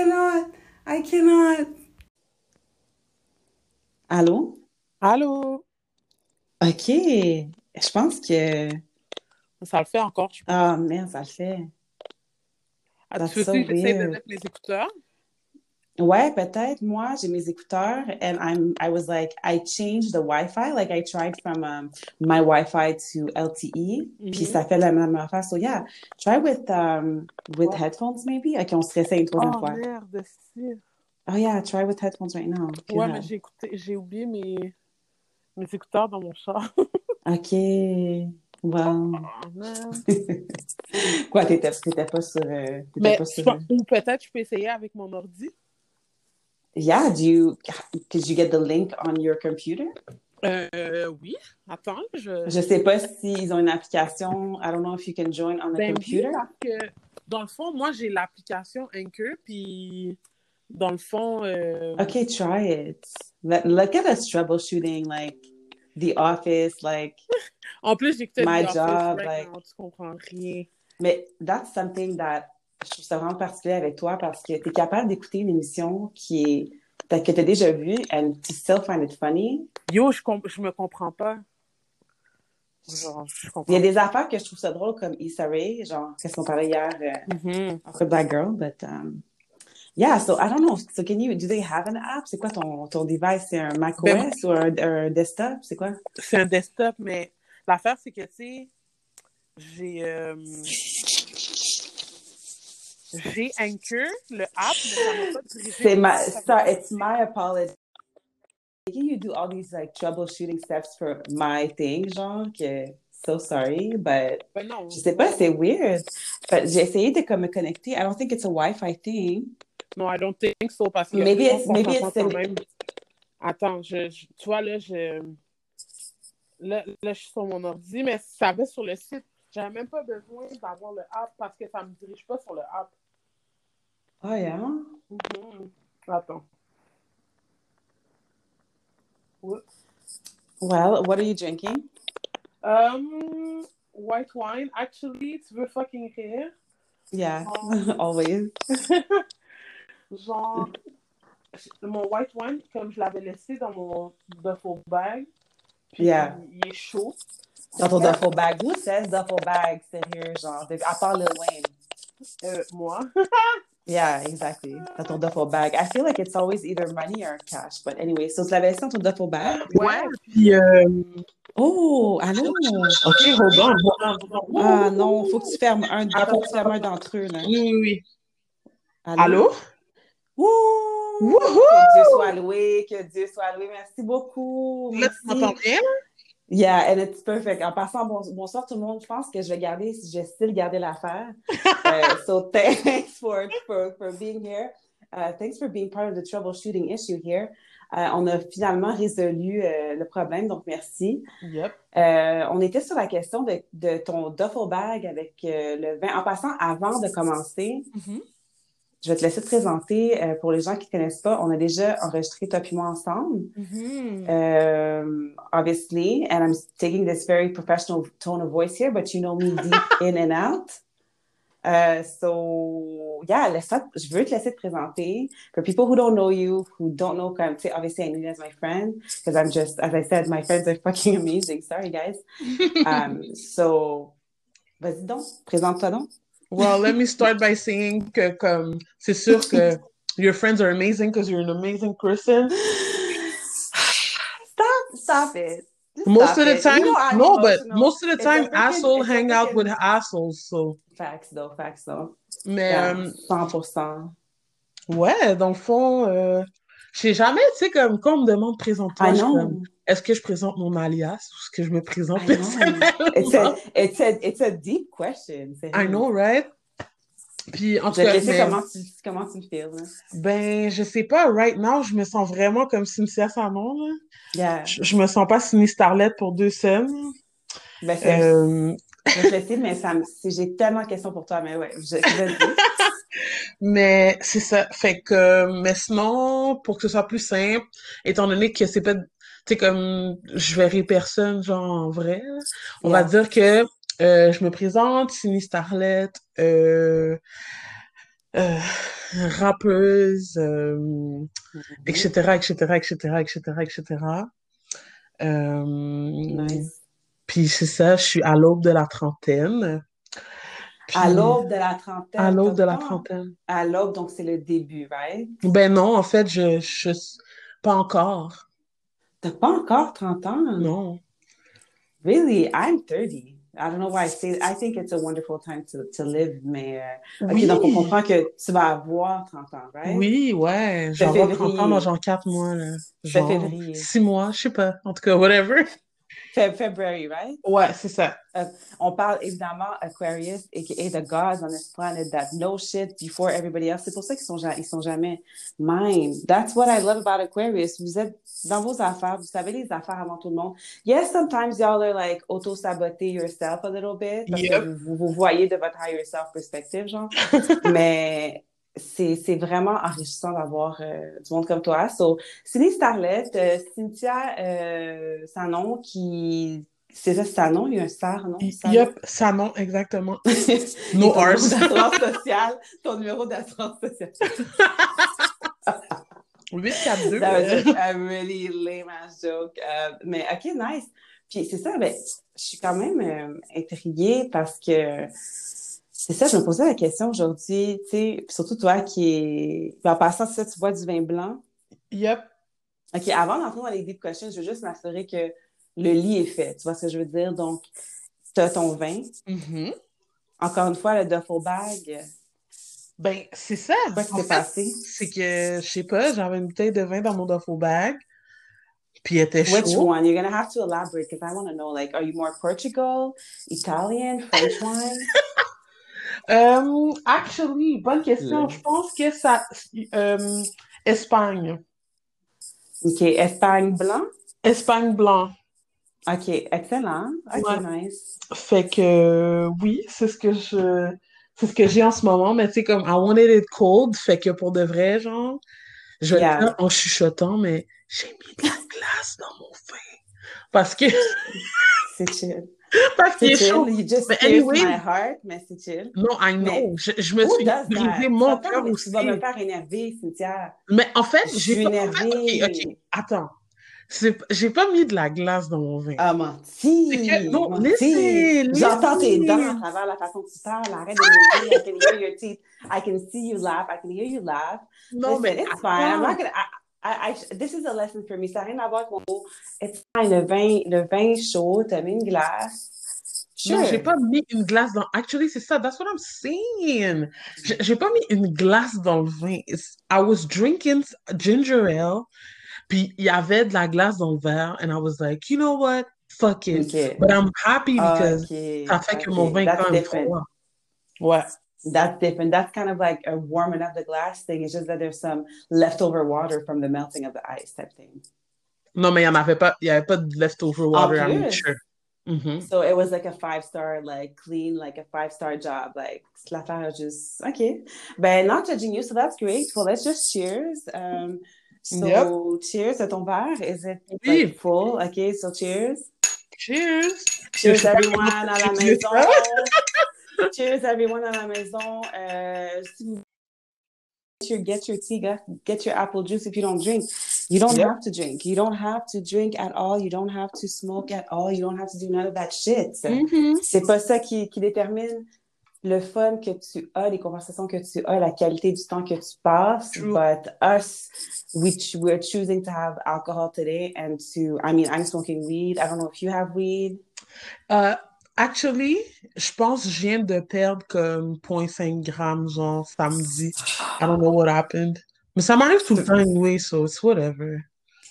cannot. I cannot. Allô? Allô? OK. Je pense que. Ça le fait encore, je pense. Ah, merde, ça le fait. Ah, That's tu veux so j'essaie de mettre mes écouteurs? Ouais, peut-être. Moi, j'ai mes écouteurs and I'm I was like I changed the Wi-Fi. Like I tried from um, my Wi-Fi to LTE. Puis Mhm. ça fait la même affaire. So yeah, try with um with Ouais. headphones maybe. OK, on se réessaye une troisième Oh fois. merde. Oh yeah, try with headphones right now. Ouais, mais j'ai écouté, j'ai oublié mes, mes écouteurs dans mon char. OK. Wow. Merde. Quoi, t'étais pas sur euh, Mais pas sur pense- ou peut-être je peux essayer avec mon ordi. Yeah, do you could you get the link on your computer? Euh, oui. Attends, je. Je sais pas s'ils ont une application. I don't know if you can join on the Ben computer. que dans le fond, moi j'ai l'application Anchor, puis dans le fond, euh, Okay, try it. Let, look at us troubleshooting like The Office, like. en plus j'écoutais My The Office job, right like- now, tu comprends rien. Mais that's something that je trouve ça vraiment particulier avec toi parce que tu es capable d'écouter une émission qui est que tu as déjà vue and to still find it funny? Yo, je, com- je me comprends pas. Genre, je Il y a des affaires que je trouve ça drôle comme Issa Rae, genre qu'est-ce qu'on parlait hier euh, Mhm. Awkward Black Girl, but um, yeah, so I don't know. So can you do they have an app? C'est quoi ton ton device? C'est un macOS Ben- ou un, un desktop? C'est quoi? C'est un desktop, mais l'affaire, c'est que, tu sais, j'ai. euh, J'ai Anchor, le app, ça. C'est ma so it's my apology. Making you do all these like troubleshooting steps for my thing, genre que so sorry, but Ben non. je sais pas, c'est weird. But j'ai essayé de comme me connecter. I don't think it's a Wi-Fi thing. Non, I don't think so, parce que. Maybe it's- maybe it's quand même. Attends, je, je- tu vois, là, je. Là, là, je suis sur mon ordi, mais ça va sur le site. J'avais même pas besoin d'avoir le app parce que ça me dirige pas sur le app. Oh yeah. Mhm. Oups. Well, what are you drinking? Um, white wine. Actually, tu veux fucking here. Yeah, Oh. always. Genre, mon white wine, comme je l'avais laissé dans mon duffel bag, puis Yeah. il est chaud. Dans ton duffel bag. Who says duffel bag? Sérieux, genre, à part Lil Wayne. Euh, moi. Yeah, exactly. Dans ton duffel bag. I feel like it's always either money or cash. But anyway, so tu l'avais laissé dans ton duffel bag? Ouais, puis... Euh... Oh, allô? Ok, hold on, hold. Ah non, faut que tu fermes un, faut que tu fermes un d'entre eux, là. Oui, oui, oui. Allô? Wouh! Wouhou! Que Dieu soit loué, que Dieu soit loué. Merci beaucoup. Là, tu Merci. m'entends bien? Yeah, and it's perfect. En passant, bon, bonsoir tout le monde. Je pense que je vais garder, je vais still garder l'affaire. Uh, so thanks for, for, for being here. Uh, thanks for being part of the troubleshooting issue here. Uh, on a finalement résolu euh, le problème, donc merci. Yep. Euh, on était sur la question de, de ton duffel bag avec euh, le vin. En passant, avant de commencer, Mhm. Je vais te laisser te présenter. Euh, pour les gens qui ne connaissent pas, on a déjà enregistré toi et moi ensemble. Mhm. Um, obviously, and I'm taking this very professional tone of voice here, but you know me deep in and out. Uh, so yeah, laisse je veux te laisser te présenter. For people who don't know you, who don't know, comme, tu sais, obviously I you as my friend, because I'm just, as I said, my friends are fucking amazing. Sorry, guys. Um, so, vas-y donc, présente-toi donc. Well, let me start by saying que comme c'est sûr que your friends are amazing because you're an amazing person. Stop, stop it. Just Most stop of the it. time, You know no, but most of the time, assholes hang out with assholes. So, Facts, though, facts, though. mais Yeah, euh, 100%. ouais, dans le fond, euh, je sais jamais, tu sais, comme quand on me demande présente-toi, je suis know. comme, est-ce que je présente mon alias ou est-ce que je me présente know. personnellement? It's a, it's a, it's a deep question. I know, right? Puis en tout Je cas, je mais- comment tu, comment tu me feels. Là. ben, je sais pas, right now, je me sens vraiment comme Cynthia là. Yeah. Je, je me sens pas Cindy Starlet pour deux scènes. Ben, c'est, Euh, je le sais, mais ça me- c'est- j'ai tellement de questions pour toi. Mais ouais, je, vas-y. Mais c'est ça. Fait que, mais sinon, pour que ce soit plus simple, étant donné que c'est pas, tu sais, comme, je verrai personne, genre, en vrai, on va dire que euh, je me présente, Cindy Starlet, euh, euh, rappeuse, etc., etc., etc., etc., etc. Nice. Puis c'est ça, je suis à l'aube de la trentaine. À l'aube de la trentaine. À l'aube de la trentaine. À l'aube, donc c'est le début, right? Ben non, en fait, je, je pas encore. T'as pas encore 30 ans? Non. Really? I'm 30. I don't know why I say I think it's a wonderful time to, to live, mais... euh, OK, Oui. donc on comprend que tu vas avoir 30 ans, right? Oui, ouais. J'en vais 30 ans dans genre 4 mois, là. Genre février. 6 mois, je sais pas. En tout cas, whatever. Fe- February, right? Ouais, c'est ça. On parle évidemment Aquarius, aka the gods on this planet that know shit before everybody else. C'est pour ça qu'ils sont, ils sont jamais mine. That's what I love about Aquarius. Vous êtes dans vos affaires, vous savez les affaires avant tout le monde. Yes, sometimes y'all are like auto-saboter yourself a little bit parce Yep. que vous, vous voyez de votre higher self perspective, genre. Mais c'est c'est vraiment enrichissant d'avoir euh, du monde comme toi. So, Cindy Starlet, euh, Cynthia euh, Sanon, qui. C'est ça, Sanon, il y a un star, non? Sanon? Yup, ça non, exactement. No ton R's. numéro sociale, ton numéro d'assurance sociale. 842. That was just a really lame ass joke. Euh, mais OK, nice. Puis c'est ça, ben, je suis quand même euh, intriguée parce que c'est ça, je me posais la question aujourd'hui, tu sais, surtout toi qui est. puis en passant, ça, tu bois du vin blanc. Yup. OK, avant d'entrer dans les deep questions, je veux juste m'assurer que le lit est fait. Tu vois ce que je veux dire? Donc, tu as ton vin. Mhm. Encore une fois, le duffel bag. Ben, c'est ça. Quoi qui En s'est fait, passé? C'est que, je sais pas, j'avais une bouteille de vin dans mon duffel bag. Puis elle était Which one? You're gonna have to elaborate because I want to know. Like, are you more Portugal, Italian, French wine? Euh, actually, bonne question. Je pense que ça. euh, Espagne. OK, Espagne blanc? Espagne blanc. OK, excellent. OK, Ouais. nice. Fait que oui, c'est ce que je. C'est ce que j'ai en ce moment, mais tu sais, comme I wanted it cold, fait que pour de vrai, genre, je vais Yeah. en chuchotant, mais j'ai mis de la glace dans mon vin. Parce que, C'est chill. Parce qu'il est chaud. You just pierced anyway- my heart, mais c'est chill. Non, I know. Mais Je, je me suis brisé mon cœur mais aussi. Tu vas me faire énerver, Cynthia. Mais en fait, Je j'ai suis pas. en fait, énervée. ok, ok, attends. J'ai pas mis de la glace dans mon vin. Ah, menti! Que- non, menti. listen, J'entends tes dents à travers la façon que tu parles. Arrête de me dire. I can hear your teeth. I can see you laugh. I can hear you laugh. Non, Listen, mais it's fine. I'm not gonna. I, I, I, this is a lesson for me. Ça n'a rien à voir avec mon mot. It's fine. Le vin, le vin chaud, t'as mis une glace. Sure. Non, j'ai pas mis une glace dans. Actually, c'est ça. That's what I'm saying. J'ai pas mis une glace dans le vin. It's- I was drinking ginger ale, puis il y avait de la glace dans le verre, and I was like, you know what? Fuck it. Okay. But I'm happy because Okay. ça fait que okay. mon vin est quand même froid. Ouais. That's different. That's kind of like a warming up the glass thing. It's just that there's some leftover water from the melting of the ice type thing. Non, mais il y en avait pas. Il avait pas de leftover water, I'm sure. Mhm. So it was like a five star, like clean, like a five star job. Like l'affaire just okay. But not judging you, so that's great. Well, let's just cheers. Um, so Yep. cheers à ton verre. Is it Oui. like full? Okay, so cheers. Cheers. Cheers everyone à la maison. Cheers everyone à la maison. Euh, si vous get your, get your tea, get, your apple juice if you don't drink. You don't have to drink. You don't have to drink at all. You don't have to smoke at all. You don't have to do none of that shit. Mhm. C'est pas ça qui, qui détermine le fun que tu as, les conversations que tu as, la qualité du temps que tu passes. True. But us, we ch- we're choosing to have alcohol today and to, I mean, I'm smoking weed. I don't know if you have weed. Euh, actually, je pense que je viens de perdre comme 0.5 grammes, genre, samedi. I don't know what happened. Mais ça m'arrive tout le temps anyway, so it's whatever.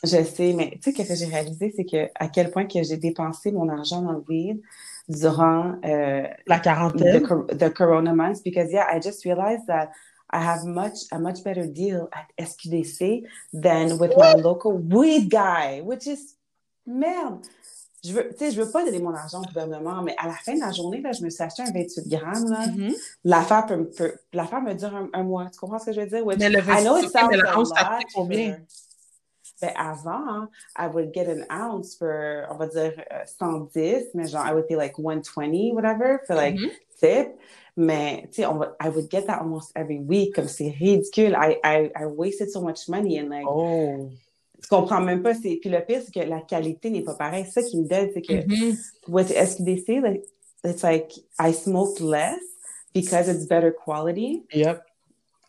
Je sais, mais tu sais, qu'est-ce que j'ai réalisé, c'est que à quel point que j'ai dépensé mon argent dans le weed durant euh, La the, quarantaine. cor- the corona months because yeah, I just realized that I have much a much better deal at SQDC than with my local weed guy, which is merde. Je veux, tu sais, je veux pas donner mon argent au gouvernement, mais à la fin de la journée, là, je me suis acheté un 28 grammes, là. Mhm. L'affaire peut, peut- l'affaire me dure un, un mois. Tu comprends ce que je veux dire? Which Mais le I know it 28, sounds mais la once, ça combien? Ben, avant, I would get an ounce for, on va dire, euh, 110, mais genre, I would pay like 120, whatever, for like Mhm. tip. Mais, tu sais, I would get that almost every week. Comme c'est ridicule. I, I, I wasted so much money. And like, oh. Tu comprends même pas. Puis le pire, c'est que la qualité n'est pas pareille. C'est ça qui me donne, c'est que, mm -hmm. with SQDC, like, it's like, I smoked less because it's better quality? Yep.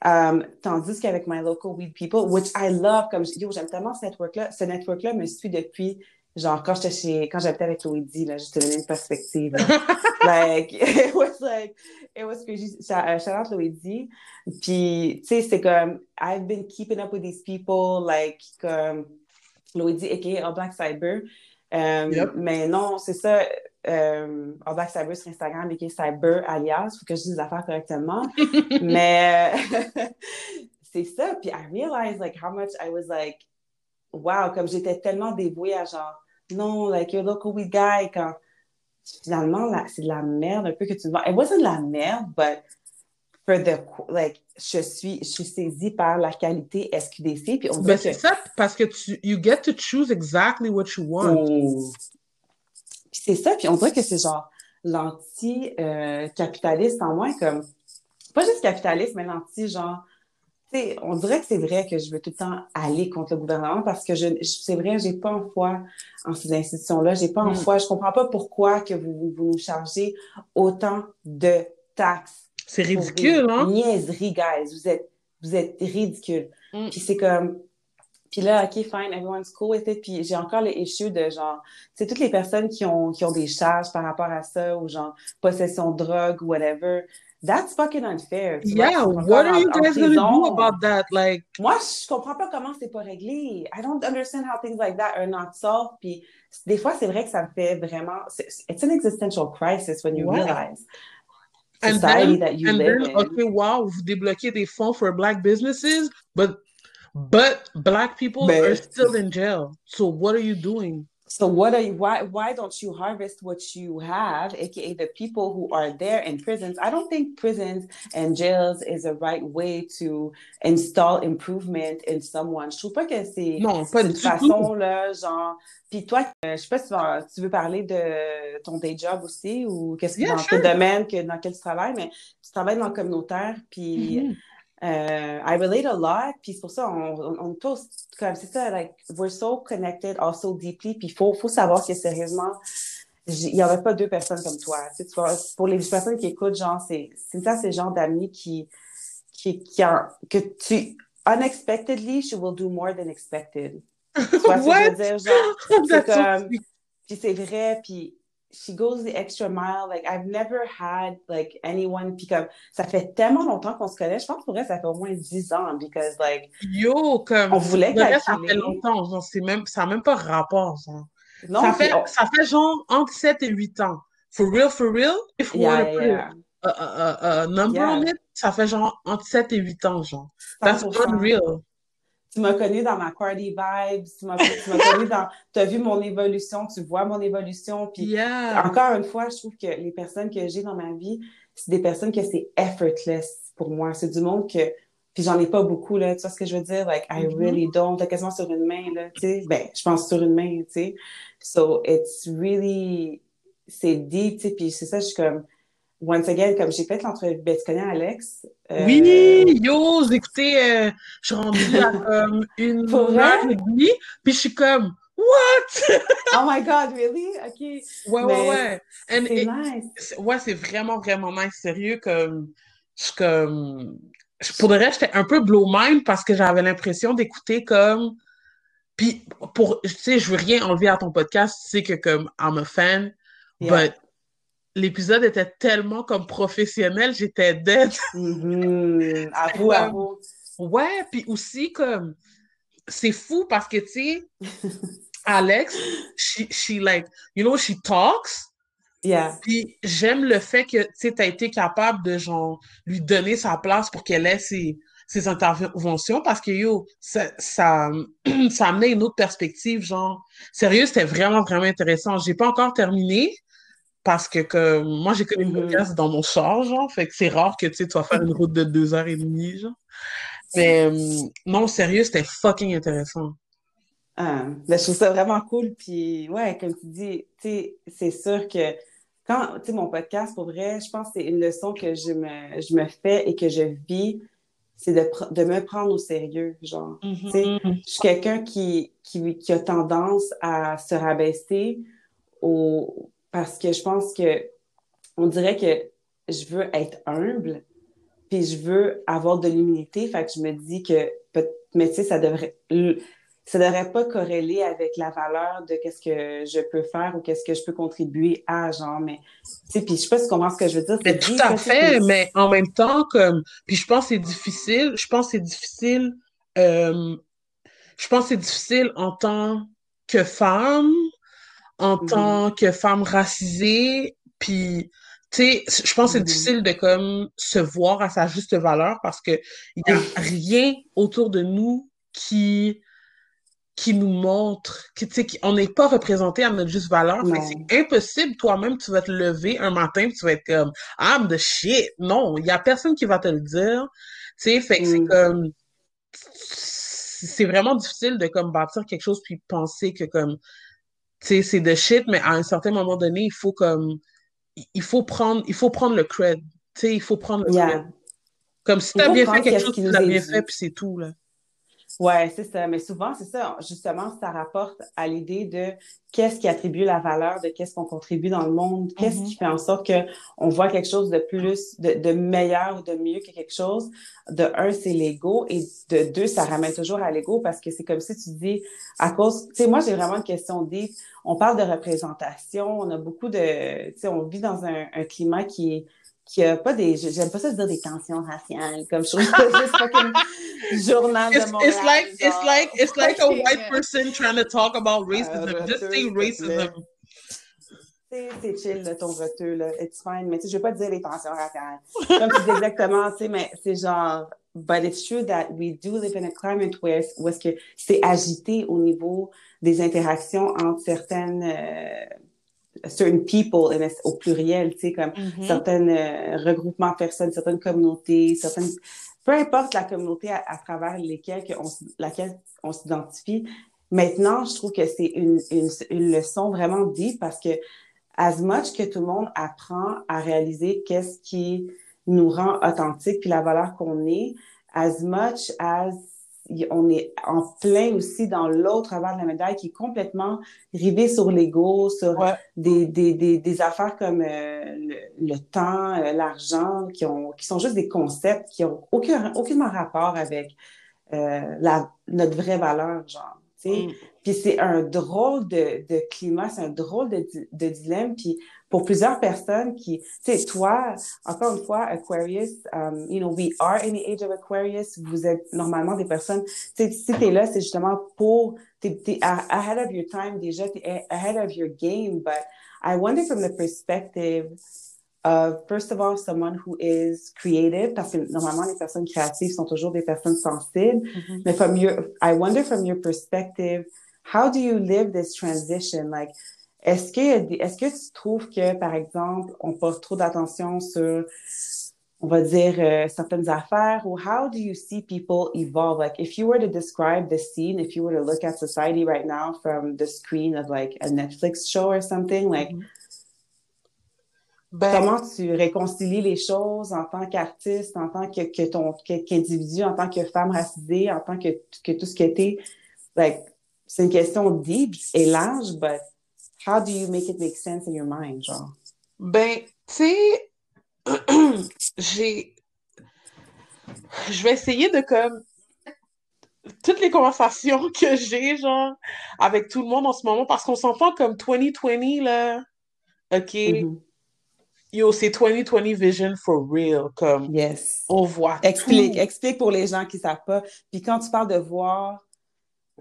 Um, tandis qu'avec My Local Weed People, which I love, comme, yo, j'aime tellement ce network-là. Ce network-là me suit depuis genre quand j'étais chez quand j'habitais avec Luigi là je te donner une perspective like it was like it was crazy. Shout out Luigi puis tu sais c'est comme I've been keeping up with these people like comme Luigi aka All Black Cyber. Um, yep. mais non c'est ça um, All Black Cyber sur Instagram aka Cyber alias faut que je dise les affaires correctement. Mais c'est ça. Puis I realized like how much I was like wow, comme j'étais tellement dévouée à genre, non, like, you're local weed guy, quand finalement, c'est de la merde un peu que tu me vois. It wasn't de la merde, but for the, like, je suis, je suis saisie par la qualité SQDC. Puis on ben, c'est ça, parce que tu, you get to choose exactly what you want. Oh. Puis c'est ça, puis on dirait que c'est genre l'anti-capitaliste en moi, comme, pas juste capitaliste, mais l'anti, genre, on dirait que c'est vrai que je veux tout le temps aller contre le gouvernement parce que je, c'est vrai, j'ai pas en foi en ces institutions-là, j'ai pas en mm. foi, je comprends pas pourquoi que vous, vous nous chargez autant de taxes. C'est ridicule, hein? Niaiserie, guys. Vous êtes, vous êtes ridicule. Mm. Puis c'est comme, puis là, OK, fine, everyone's cool with it. Puis j'ai encore les issues de genre, c'est toutes les personnes qui ont, qui ont des charges par rapport à ça ou genre possession de drogue ou whatever. That's fucking unfair. Yeah, what are you guys going to do about that? Like, moi, je comprends pas comment c'est pas réglé. I don't understand how things like that are not solved. Puis des fois, c'est vrai que ça me fait vraiment. It's an existential crisis when you ouais. realize. Society and then, that you and live then, in. okay, wow, vous débloquez des fonds for black businesses, but but black people but, are still in jail. So what are you doing? So what are you, why why don't you harvest what you have, aka the people who are there in prisons? I don't think prisons and jails is a right way to install improvement in someone. Je trouve pas que c'est non, pas une façon là, genre. Puis toi, je sais pas si tu, veux parler de ton day job aussi ou qu'est-ce que Yeah, dans sure. quel domaine que dans lequel tu travailles, mais tu travailles dans le communautaire, puis Mhm. Uh, I relate a lot, puis c'est pour ça on, on, on tous comme c'est ça, like we're so connected also deeply, puis il faut, faut savoir que sérieusement, il n'y aurait pas deux personnes comme toi. Tu sais, tu vois, pour les personnes qui écoutent, genre, c'est c'est ça, c'est le genre d'amis qui, qui, qui a- que tu unexpectedly, she will do more than expected. Tu vois ce que je veux dire? Genre, c'est comme, puis c'est vrai, puis she goes the extra mile. Like, I've never had, like, anyone, puis comme, ça fait tellement longtemps qu'on se connaît. Je pense pour vrai, ça fait au moins 10 ans, because, like, Yo, comme on voulait vrai, ça calculer. fait longtemps, genre, c'est même, ça n'a même pas rapport, genre. Non, ça, fait, on- ça fait genre entre 7 et 8 ans. For real, for real, if we Yeah, want to put yeah. a, a, a, a number Yeah. on it, ça fait genre entre 7 et 8 ans, genre. That's 100%. unreal. Tu m'as connu dans ma party vibes, tu m'as tu m'as connu dans, tu as vu mon évolution, tu vois mon évolution, puis Yeah. encore une fois, je trouve que les personnes que j'ai dans ma vie, c'est des personnes que c'est effortless pour moi. C'est du monde que, puis j'en ai pas beaucoup, là, tu vois ce que je veux dire? Like, I Mhm. really don't, t'as quasiment sur une main, là, tu sais. Ben, je pense sur une main, tu sais. So, it's really, c'est deep, tu sais, puis c'est ça, je suis comme, once again, comme j'ai fait l'entrevue, ben, tu connais Alex? Euh, Oui, yo, euh, je suis rendue à comme une Pour heure et demie, puis je suis comme, what? Oh my God, really? OK. Ouais, Mais ouais, ouais. And C'est nice. ouais, c'est vraiment, vraiment nice, sérieux, comme, je suis comme, je- pour de vrai, j'étais un peu blow mind parce que j'avais l'impression d'écouter comme, puis pour, tu sais, je veux rien enlever à ton podcast, tu sais que comme, I'm a fan, Yeah. but l'épisode était tellement comme professionnel, j'étais dead. Mhm. Avoue, Ouais. avoue. Ouais, puis aussi comme c'est fou parce que tu sais Alex, she, she like, you know, she talks. Yeah. Puis j'aime le fait que tu sais, t'as été capable de genre lui donner sa place pour qu'elle ait ses, ses interventions parce que yo, ça, ça, ça amenait une autre perspective, genre. Sérieux, c'était vraiment, vraiment intéressant. J'ai pas encore terminé parce que comme moi j'ai connu le Mhm. podcast dans mon char, genre, fait que c'est rare que tu vas faire une route de deux heures et demie, genre. Mais euh, non, sérieux, c'était fucking intéressant. Ah, ben, je trouve ça vraiment cool. Puis, ouais, comme tu dis, tu sais, c'est sûr que quand, tu sais, mon podcast, pour vrai, je pense que c'est une leçon que je me, je me fais et que je vis, c'est de, de me prendre au sérieux, genre. Tu sais, Mhm. je suis quelqu'un qui, qui, qui a tendance à se rabaisser au, parce que je pense que on dirait que je veux être humble, puis je veux avoir de l'humilité. Fait que je me dis que, mais tu sais, ça devrait, ça devrait pas corréler avec la valeur de qu'est-ce que je peux faire ou qu'est-ce que je peux contribuer à, genre, mais, tu sais, puis je sais pas si tu comprends ce que je veux dire. Mais c'est tout à que fait, mais en même temps, comme, puis je pense que c'est difficile, je pense que c'est difficile, euh, je pense que c'est difficile en tant que femme, en tant que femme racisée, puis, tu sais, je pense que c'est difficile de, comme, se voir à sa juste valeur parce que il y a rien autour de nous qui, qui nous montre, qui, tu sais, on n'est pas représenté à notre juste valeur. C'est impossible, toi-même, tu vas te lever un matin et tu vas être comme, I'm the shit. Non, il y a personne qui va te le dire. Tu sais, fait que c'est Mm. comme, c'est vraiment difficile de, comme, bâtir quelque chose puis penser que, comme, sais, c'est de shit, mais à un certain moment donné, il faut, comme, il faut prendre, il faut prendre le cred. Tu sais, il faut prendre le Yeah. cred. Comme si t'as bien fait quelque chose, qui tu nous l'as bien fait, puis c'est tout, là. Ouais, c'est ça. Mais souvent, c'est ça. Justement, ça rapporte à l'idée de qu'est-ce qui attribue la valeur de qu'est-ce qu'on contribue dans le monde, qu'est-ce Mhm. qui fait en sorte que on voit quelque chose de plus, de, de meilleur ou de mieux que quelque chose. De un, c'est l'ego et de deux, ça ramène toujours à l'ego parce que c'est comme si tu dis à cause, tu sais, moi, j'ai vraiment une question deep. On parle de représentation, on a beaucoup de, tu sais, on vit dans un, un climat qui est qui a pas des, j'aime pas ça dire des tensions raciales, comme je trouve juste fucking journal It's, de Montréal. it's like it's like it's like a white person trying to talk about racism. Euh, Just say racism. C'est chill, là, ton retour, là. It's fine. Mais tu sais, je veux pas te dire les tensions raciales. Comme tu dis exactement, tu sais, mais c'est genre, but it's true that we do live in a climate where, où est-ce que c'est agité au niveau des interactions entre certaines, euh, certain people, au pluriel, tu sais, comme certains euh, regroupements de personnes, certaines communautés, certaines, peu importe la communauté à, à travers lesquelles que on, laquelle on s'identifie. Maintenant, je trouve que c'est une, une, une leçon vraiment deep parce que as much que tout le monde apprend à réaliser qu'est-ce qui nous rend authentique puis la valeur qu'on est, as much as on est en plein aussi dans l'autre revers de la médaille qui est complètement rivé sur l'ego, sur Ouais. des, des, des, des affaires comme euh, le, le temps, euh, l'argent, qui, ont, qui sont juste des concepts qui ont aucun, aucunement rapport avec euh, la, notre vraie valeur, genre. Mm. Puis c'est un drôle de, de climat, c'est un drôle de, de dilemme. Puis pour plusieurs personnes qui, tu sais, toi, encore une fois, Aquarius, um, you know, we are in the age of Aquarius. Vous êtes normalement des personnes, tu sais, si t'es là, c'est justement pour, t'es, a- ahead of your time déjà, t'es ahead of your game. But I wonder from the perspective of, first of all, someone who is creative, parce que normalement, les personnes créatives sont toujours des personnes sensibles. Mhm. But from your, I wonder from your perspective, how do you live this transition? Like, est-ce que, est-ce que tu trouves que, par exemple, on porte trop d'attention sur, on va dire, euh, certaines affaires, ou how do you see people evolve? Like, if you were to describe the scene, if you were to look at society right now from the screen of like a Netflix show or something, like, Ben, comment tu réconcilies les choses en tant qu'artiste, en tant que, que ton, que- qu'individu, en tant que femme racisée, en tant que, que tout ce que t'es? Like, c'est une question deep et large, but how do you make it make sense in your mind, genre? ben, tu sais, j'ai, je vais essayer de comme toutes les conversations que j'ai, genre, avec tout le monde en ce moment, parce qu'on s'entend comme 2020, là. OK? Mhm. Yo, c'est 2020 vision for real. Comme, Yes. on voit Explique, tout. explique pour les gens qui savent pas. Puis quand tu parles de voir,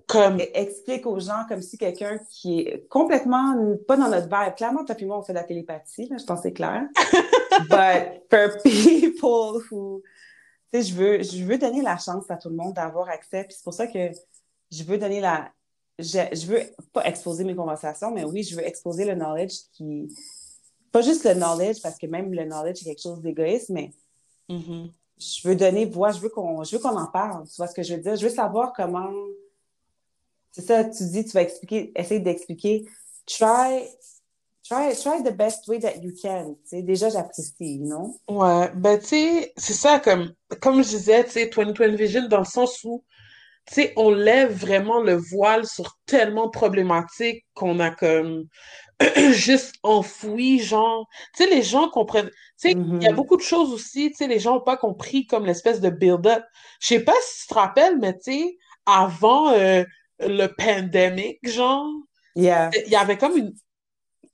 Comme, e- explique aux gens comme si quelqu'un qui est complètement pas dans notre vibe. Clairement, toi et moi, on fait de la télépathie, là, je pense que c'est clair. But for people who, tu sais, je veux, je veux donner la chance à tout le monde d'avoir accès. Puis c'est pour ça que je veux donner la, je, je veux pas exposer mes conversations, mais oui, je veux exposer le knowledge qui, pas juste le knowledge, parce que même le knowledge est quelque chose d'égoïste, mais mhm. je veux donner voix, je veux qu'on je veux qu'on en parle. Tu vois ce que je veux dire? Je veux savoir comment. C'est ça, tu dis, tu vas expliquer, essayer d'expliquer. Try, try, try the best way that you can. Déjà, j'apprécie, non? Ouais, ben tu sais, c'est ça, comme, comme je disais, tu sais, 2020 Vision, dans le sens où, tu sais, on lève vraiment le voile sur tellement de problématiques qu'on a comme juste enfoui, genre, tu sais, les gens comprennent, tu sais, il y a Mhm. beaucoup de choses aussi, tu sais, les gens n'ont pas compris comme l'espèce de build-up. Je sais pas si tu te rappelles, mais tu sais, avant euh, le pandemic, genre, Yeah. il y avait comme une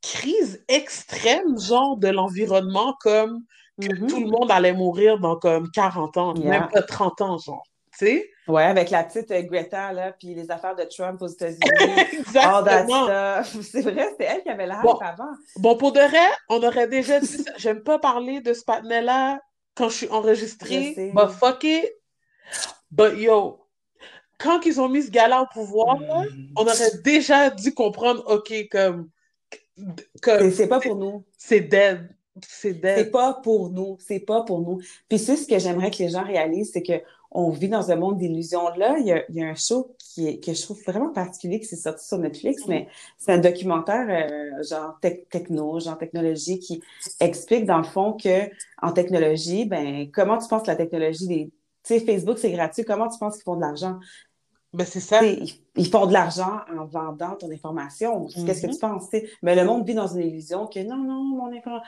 crise extrême, genre, de l'environnement, comme que tout le monde allait mourir dans comme 40 ans, même pas 30 ans, genre, tu sais? Ouais, avec la petite euh, Greta, là, puis les affaires de Trump aux États-Unis, Exactement. C'est vrai, c'était elle qui avait la Bon, avant. bon, pour de vrai, on aurait déjà dit ça. J'aime pas parler de ce patinet-là quand je suis enregistrée, but fuck it. But yo, quand ils ont mis ce gars-là au pouvoir, Mm. on aurait déjà dû comprendre, OK, comme, comme C'est c'est pas pour nous. c'est dead. C'est C'est dead. pas pour nous. C'est pas pour nous. Puis c'est ce que j'aimerais que les gens réalisent, c'est que on vit dans un monde d'illusions. Là, il y a, il y a un show qui est, que je trouve vraiment particulier qui s'est sorti sur Netflix, mais c'est un documentaire euh, genre tech- techno, genre technologie, qui explique dans le fond que en technologie, ben comment tu penses que la technologie des tu sais, Facebook, c'est gratuit. Comment tu penses qu'ils font de l'argent? Ben, c'est ça. ils, ils font de l'argent en vendant ton information. Qu'est-ce que Mhm. tu penses? Mais le monde vit dans une illusion que non, non, mon information.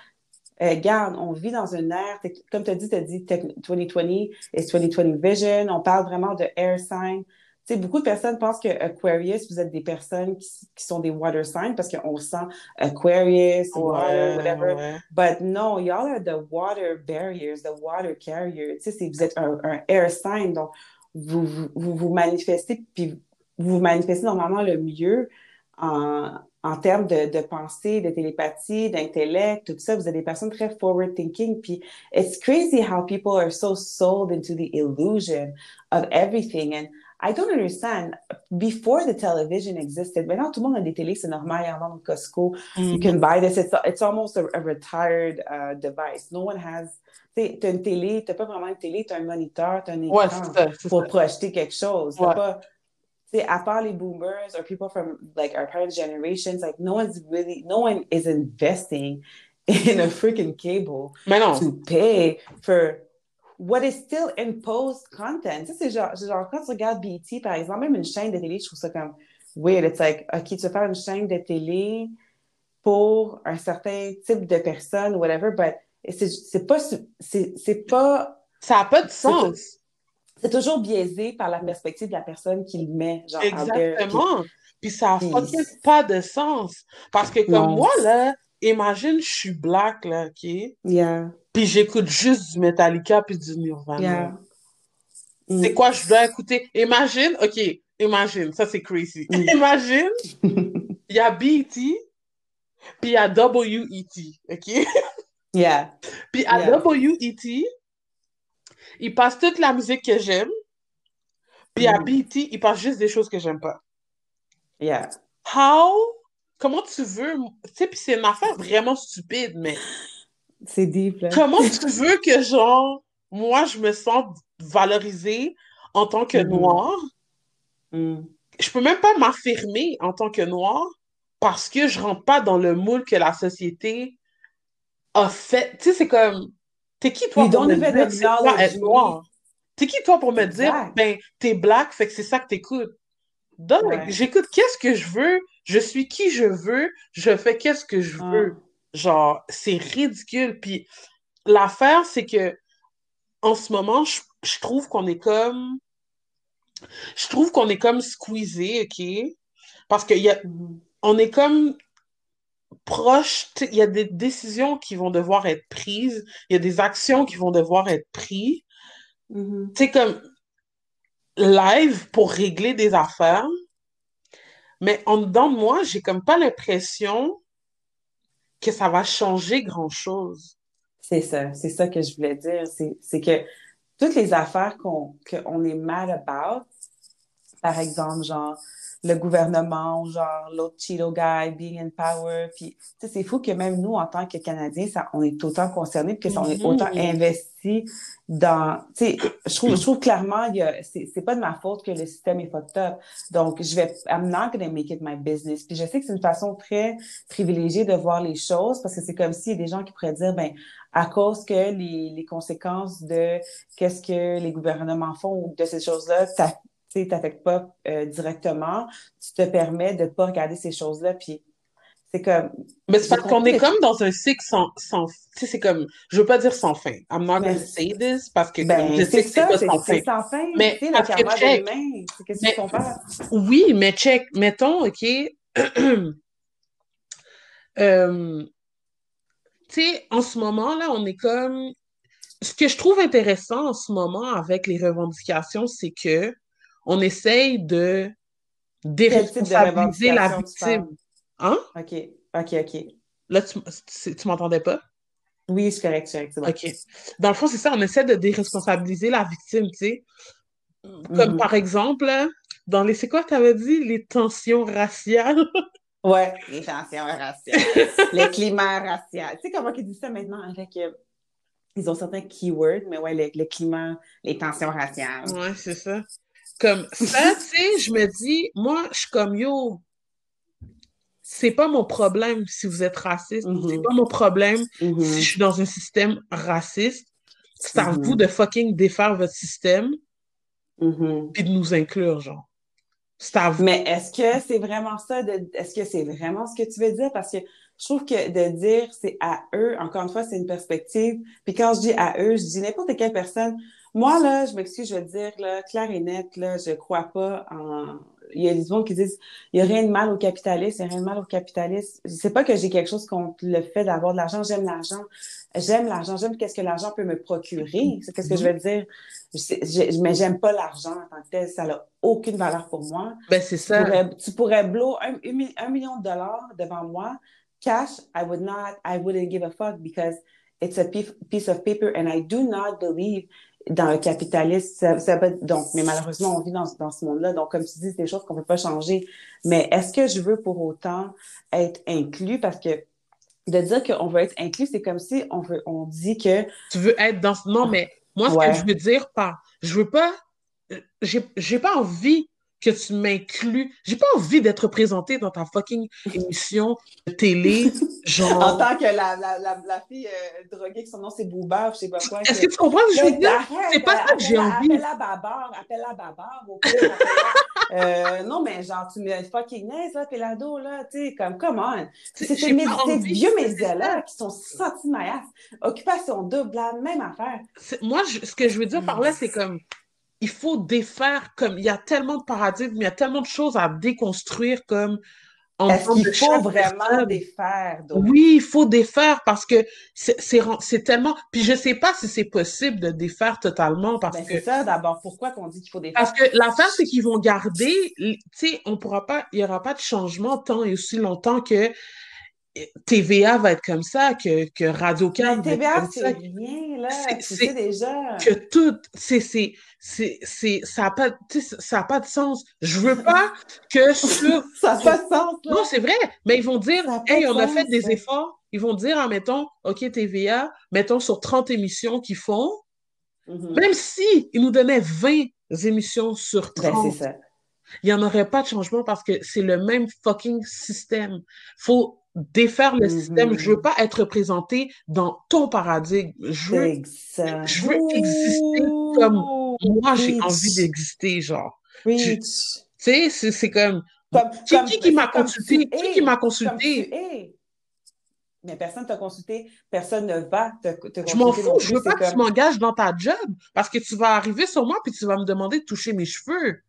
Euh, garde, on vit dans une ère, comme tu as dit, tu as dit tec- 2020 et 2020 Vision, on parle vraiment de air sign. Tu sais, beaucoup de personnes pensent que Aquarius, vous êtes des personnes qui, qui sont des water signs parce qu'on sent Aquarius, water, Ouais, whatever. ouais. But no, y'all are the water barriers, the water carriers. Tu sais, vous êtes un, un air sign, donc vous vous, vous, vous manifestez, puis vous manifestez normalement le mieux en, en termes de, de pensée, de télépathie, d'intellect, tout ça. Vous êtes des personnes très forward thinking, puis it's crazy how people are so sold into the illusion of everything. And I don't understand. Before the television existed, maintenant tout le monde a des télés, c'est normal, il y en a dans Costco. You Mhm. can buy this. It's, it's almost a, a retired uh, device. No one has. Tu t'as une télé, t'as pas vraiment une télé, t'as un moniteur, t'as un Ouais, écran c'est ça, pour ça. projeter quelque chose. Ouais. pas. Tu à part les boomers or people from like our parents' generations, like no one's really, no one is investing in a freaking cable to pay for what is still imposed content. Sais, c'est genre, genre, quand tu regardes BET, par exemple, même une chaîne de télé, je trouve ça comme weird. It's like, OK, tu veux faire une chaîne de télé pour un certain type de personne, whatever, but c'est pas, c'est pas, Ça n'a pas de sens. c'est toujours biaisé par la perspective de la personne qui le met, genre. Puis, Exactement. Puis ça n'a pas de sens. Parce que comme non. moi, là, imagine, je suis black, là, OK? Yeah, Puis j'écoute juste du Metallica puis du Nirvana. yeah. C'est Mm. quoi je dois écouter? Imagine, OK, imagine, ça c'est crazy. Mm. Imagine, il y a BET, puis il y a WET, OK? Yeah, Puis à yeah, WET, ils passent toute la musique que j'aime, puis à Mhm. BET, ils passent juste des choses que j'aime pas. yeah. How? Comment tu veux? Tu sais, puis c'est une affaire vraiment stupide, mais C'est deep, là. comment tu veux que, genre, moi, je me sente valorisée en tant que Mhm. noire? Mm. Je peux même pas m'affirmer en tant que noire parce que je rentre pas dans le moule que la société a fait. Tu sais, c'est comme, t'es qui toi pour me dire c'est quoi acknowledge être me. noir? T'es qui toi pour me dire, ben, t'es black, fait que c'est ça que t'écoutes? Donc, Ouais. j'écoute qu'est-ce que je veux, je suis qui je veux, je fais qu'est-ce que je Ah. veux. Genre, c'est ridicule. Puis l'affaire, c'est que en ce moment, je, je trouve qu'on est comme. Je trouve qu'on est comme squeezé, OK? Parce qu'il y a, Mhm. on est comme proche, il y a des décisions qui vont devoir être prises, il y a des actions qui vont devoir être prises. Mhm. Tu sais, comme live pour régler des affaires. Mais en dedans de moi, j'ai comme pas l'impression que ça va changer grand-chose. C'est ça, c'est ça que je voulais dire. C'est que toutes les affaires qu'on qu'on est mad about, par exemple, genre le gouvernement, genre l'autre Cheeto guy, being in power. Puis, tu sais, c'est fou que même nous, en tant que Canadiens, ça, on est autant concernés, puis qu'on est autant Mhm. investi dans, tu sais, je trouve, je trouve clairement, il y a, c'est, pas de ma faute que le système est fucked up. Donc, je vais, I'm not gonna make it my business. Puis je sais que c'est une façon très privilégiée de voir les choses parce que c'est comme s'il y a des gens qui pourraient dire, ben, à cause que les, les conséquences de qu'est-ce que les gouvernements font ou de ces choses-là, ça, tu sais, t'affecte pas euh, directement, tu te permets de pas regarder ces choses-là. Puis c'est comme, Mais c'est parce qu'on est comme dans un cycle sans, sans, tu sais, c'est comme, je veux pas dire sans fin. I'm not Ben, gonna say this parce que ben, je sais c'est que c'est pas sans fin. sans fin. Mais tu sais, le parce que check. c'est qu'est-ce qu'ils font faire? Oui, mais check, mettons, OK, euh, tu sais, en ce moment, là, on est comme, ce que je trouve intéressant en ce moment avec les revendications, c'est que on essaye de déresponsabiliser la tu victime. Hein? OK, OK, OK. Là, tu, tu, tu m'entendais pas? Oui, c'est correct, c'est correct, bon. OK. Dans le fond, c'est ça, on essaie de déresponsabiliser la victime, tu sais. Comme Mhm. par exemple, dans les, c'est quoi que t'avais dit? Les tensions raciales. Ouais, les tensions raciales, le climat racial. Tu sais comment ils disent ça maintenant avec... euh, ils ont certains keywords, mais ouais, le, le climat, les tensions raciales. Ouais, c'est ça. Comme ça, tu sais, je me dis, moi, je suis comme yo, c'est pas mon problème si vous êtes raciste, Mhm. c'est pas mon problème Mhm. si je suis dans un système raciste. C'est à Mhm. vous de fucking défaire votre système puis de nous inclure, genre. C'est à vous. Mais est-ce que c'est vraiment ça? De, est-ce que c'est vraiment ce que tu veux dire? Parce que je trouve que de dire c'est à eux, encore une fois, c'est une perspective. Puis quand je dis à eux, je dis n'importe quelle personne. Moi, là, je m'excuse, je veux dire, là, clair et net, là, je crois pas en. Il y a des gens qui disent il y a rien de mal au capitalisme, il y a rien de mal au capitalisme. Je sais pas que j'ai quelque chose contre le fait d'avoir de l'argent. J'aime l'argent. J'aime l'argent. J'aime qu'est-ce que l'argent peut me procurer. C'est qu'est-ce que je veux dire? Je je- mais j'aime pas l'argent en tant que tel. Ça n'a aucune valeur pour moi. Ben, c'est Tu ça. pourrais, tu pourrais blow un, un mi- un million de dollars devant moi, cash, I would not, I wouldn't give a fuck because it's a piece of paper and I do not believe dans le capitalisme. Ça, ça peut- donc, mais malheureusement, on vit dans, dans ce monde-là. Donc, comme tu dis, c'est des choses qu'on peut pas changer. Mais est-ce que je veux pour autant être inclus? Parce que de dire qu'on veut être inclus, c'est comme si on veut, on dit que Tu veux être dans... Non, mais moi, ce Ouais. que je veux dire par... Je veux pas... J'ai j'ai pas envie que tu m'inclues. J'ai pas envie d'être représentée dans ta fucking émission de télé, en genre... tant que la, la, la, la fille euh, droguée, que son nom c'est Booba, je sais pas quoi. Est-ce que- que tu comprends ce que je veux dire? C'est pas ça que j'ai envie. Appelle-la Babar, appelle-la Babar, euh, non, mais genre, tu me fucking niaise, là, Pelado, là, tu sais, comme, come on. C'est ces, vieux médias-là qui sont sentimaillaces. Occupation double, la même affaire. Moi, je- ce que je veux dire par là, c'est comme... Il faut défaire, comme... Il y a tellement de paradigmes, il y a tellement de choses à déconstruire, comme... en Est-ce qu'il faut vraiment personne. défaire? donc? Oui, il faut défaire parce que c'est tellement. Puis je sais pas si c'est possible de défaire totalement parce Ben, que c'est ça, d'abord. Pourquoi qu'on dit qu'il faut défaire? parce que l'affaire c'est qu'ils vont garder. Tu sais, on pourra pas. Il y aura pas de changement tant et aussi longtemps que TVA va être comme ça, que que Radio Mais Can TVA, c'est rien, là. C'est- Tu c'est- sais déjà. que tout, c'est, c'est, c'est, ça a pas, ça a pas de sens. Je veux pas que sur, Ça n'a pas de sens, là. non, c'est vrai, mais ils vont dire, hey, on a fait des ça. efforts. Ils vont dire, ah, mettons, OK, TVA, mettons sur 30 émissions qu'ils font, Mhm. même si ils nous donnaient 20 émissions sur Ben, 30, c'est ça. il n'y en aurait pas de changement parce que c'est le même fucking système. Faut défaire le système. Je veux pas être représenté dans ton paradigme. Je veux, Exact. je veux exister comme moi, j'ai envie d'exister, genre. Tu sais, c'est comme, Comme, qui, comme- qui, qui m'a consulté? Qui es, qui m'a consulté? Mais personne t'a consulté, personne ne va te, te Je m'en consulter fous, je veux pas que tu m'engages dans ta job parce que tu vas arriver sur moi puis tu vas me demander de toucher mes cheveux.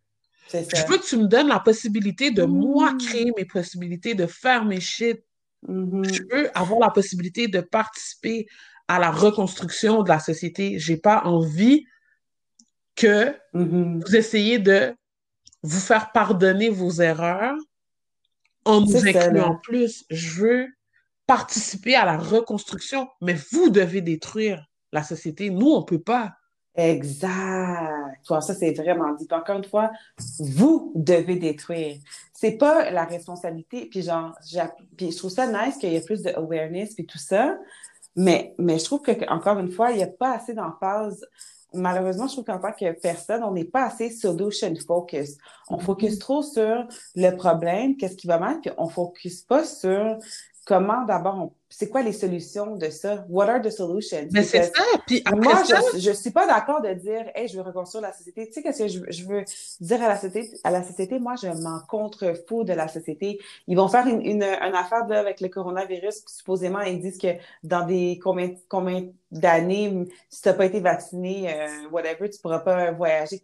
Je veux que tu me donnes la possibilité de moi créer mes possibilités, de faire mes shit. Mhm. Je veux avoir la possibilité de participer à la reconstruction de la société. J'ai pas envie que Mhm. vous essayez de vous faire pardonner vos erreurs en nous ça, incluant là. plus. Je veux participer à la reconstruction, mais vous devez détruire la société. Nous, on peut pas. Exact. Ça, c'est vraiment dit. Encore une fois, vous devez détruire. C'est pas la responsabilité. Puis genre, puis je trouve ça nice qu'il y ait plus de awareness puis tout ça. Mais, mais je trouve que, encore une fois, il n'y a pas assez d'emphase malheureusement, je trouve qu'en tant que personne, on n'est pas assez solution focus. On focus mm-hmm. trop sur le problème, qu'est-ce qui va mal, puis on focus pas sur comment d'abord c'est quoi les solutions de ça? What are the solutions? Mais c'est ça. Puis après moi, ça... je, ne suis pas d'accord de dire, hey, je veux reconstruire la société. Tu sais, qu'est-ce que je, je, veux dire à la société? À la société, moi, je m'en contrefous de la société. Ils vont faire une, une, une affaire là, avec le coronavirus. Supposément, ils disent que dans des combien, combien d'années, si tu n'as pas été vacciné, euh, whatever, tu pourras pas voyager.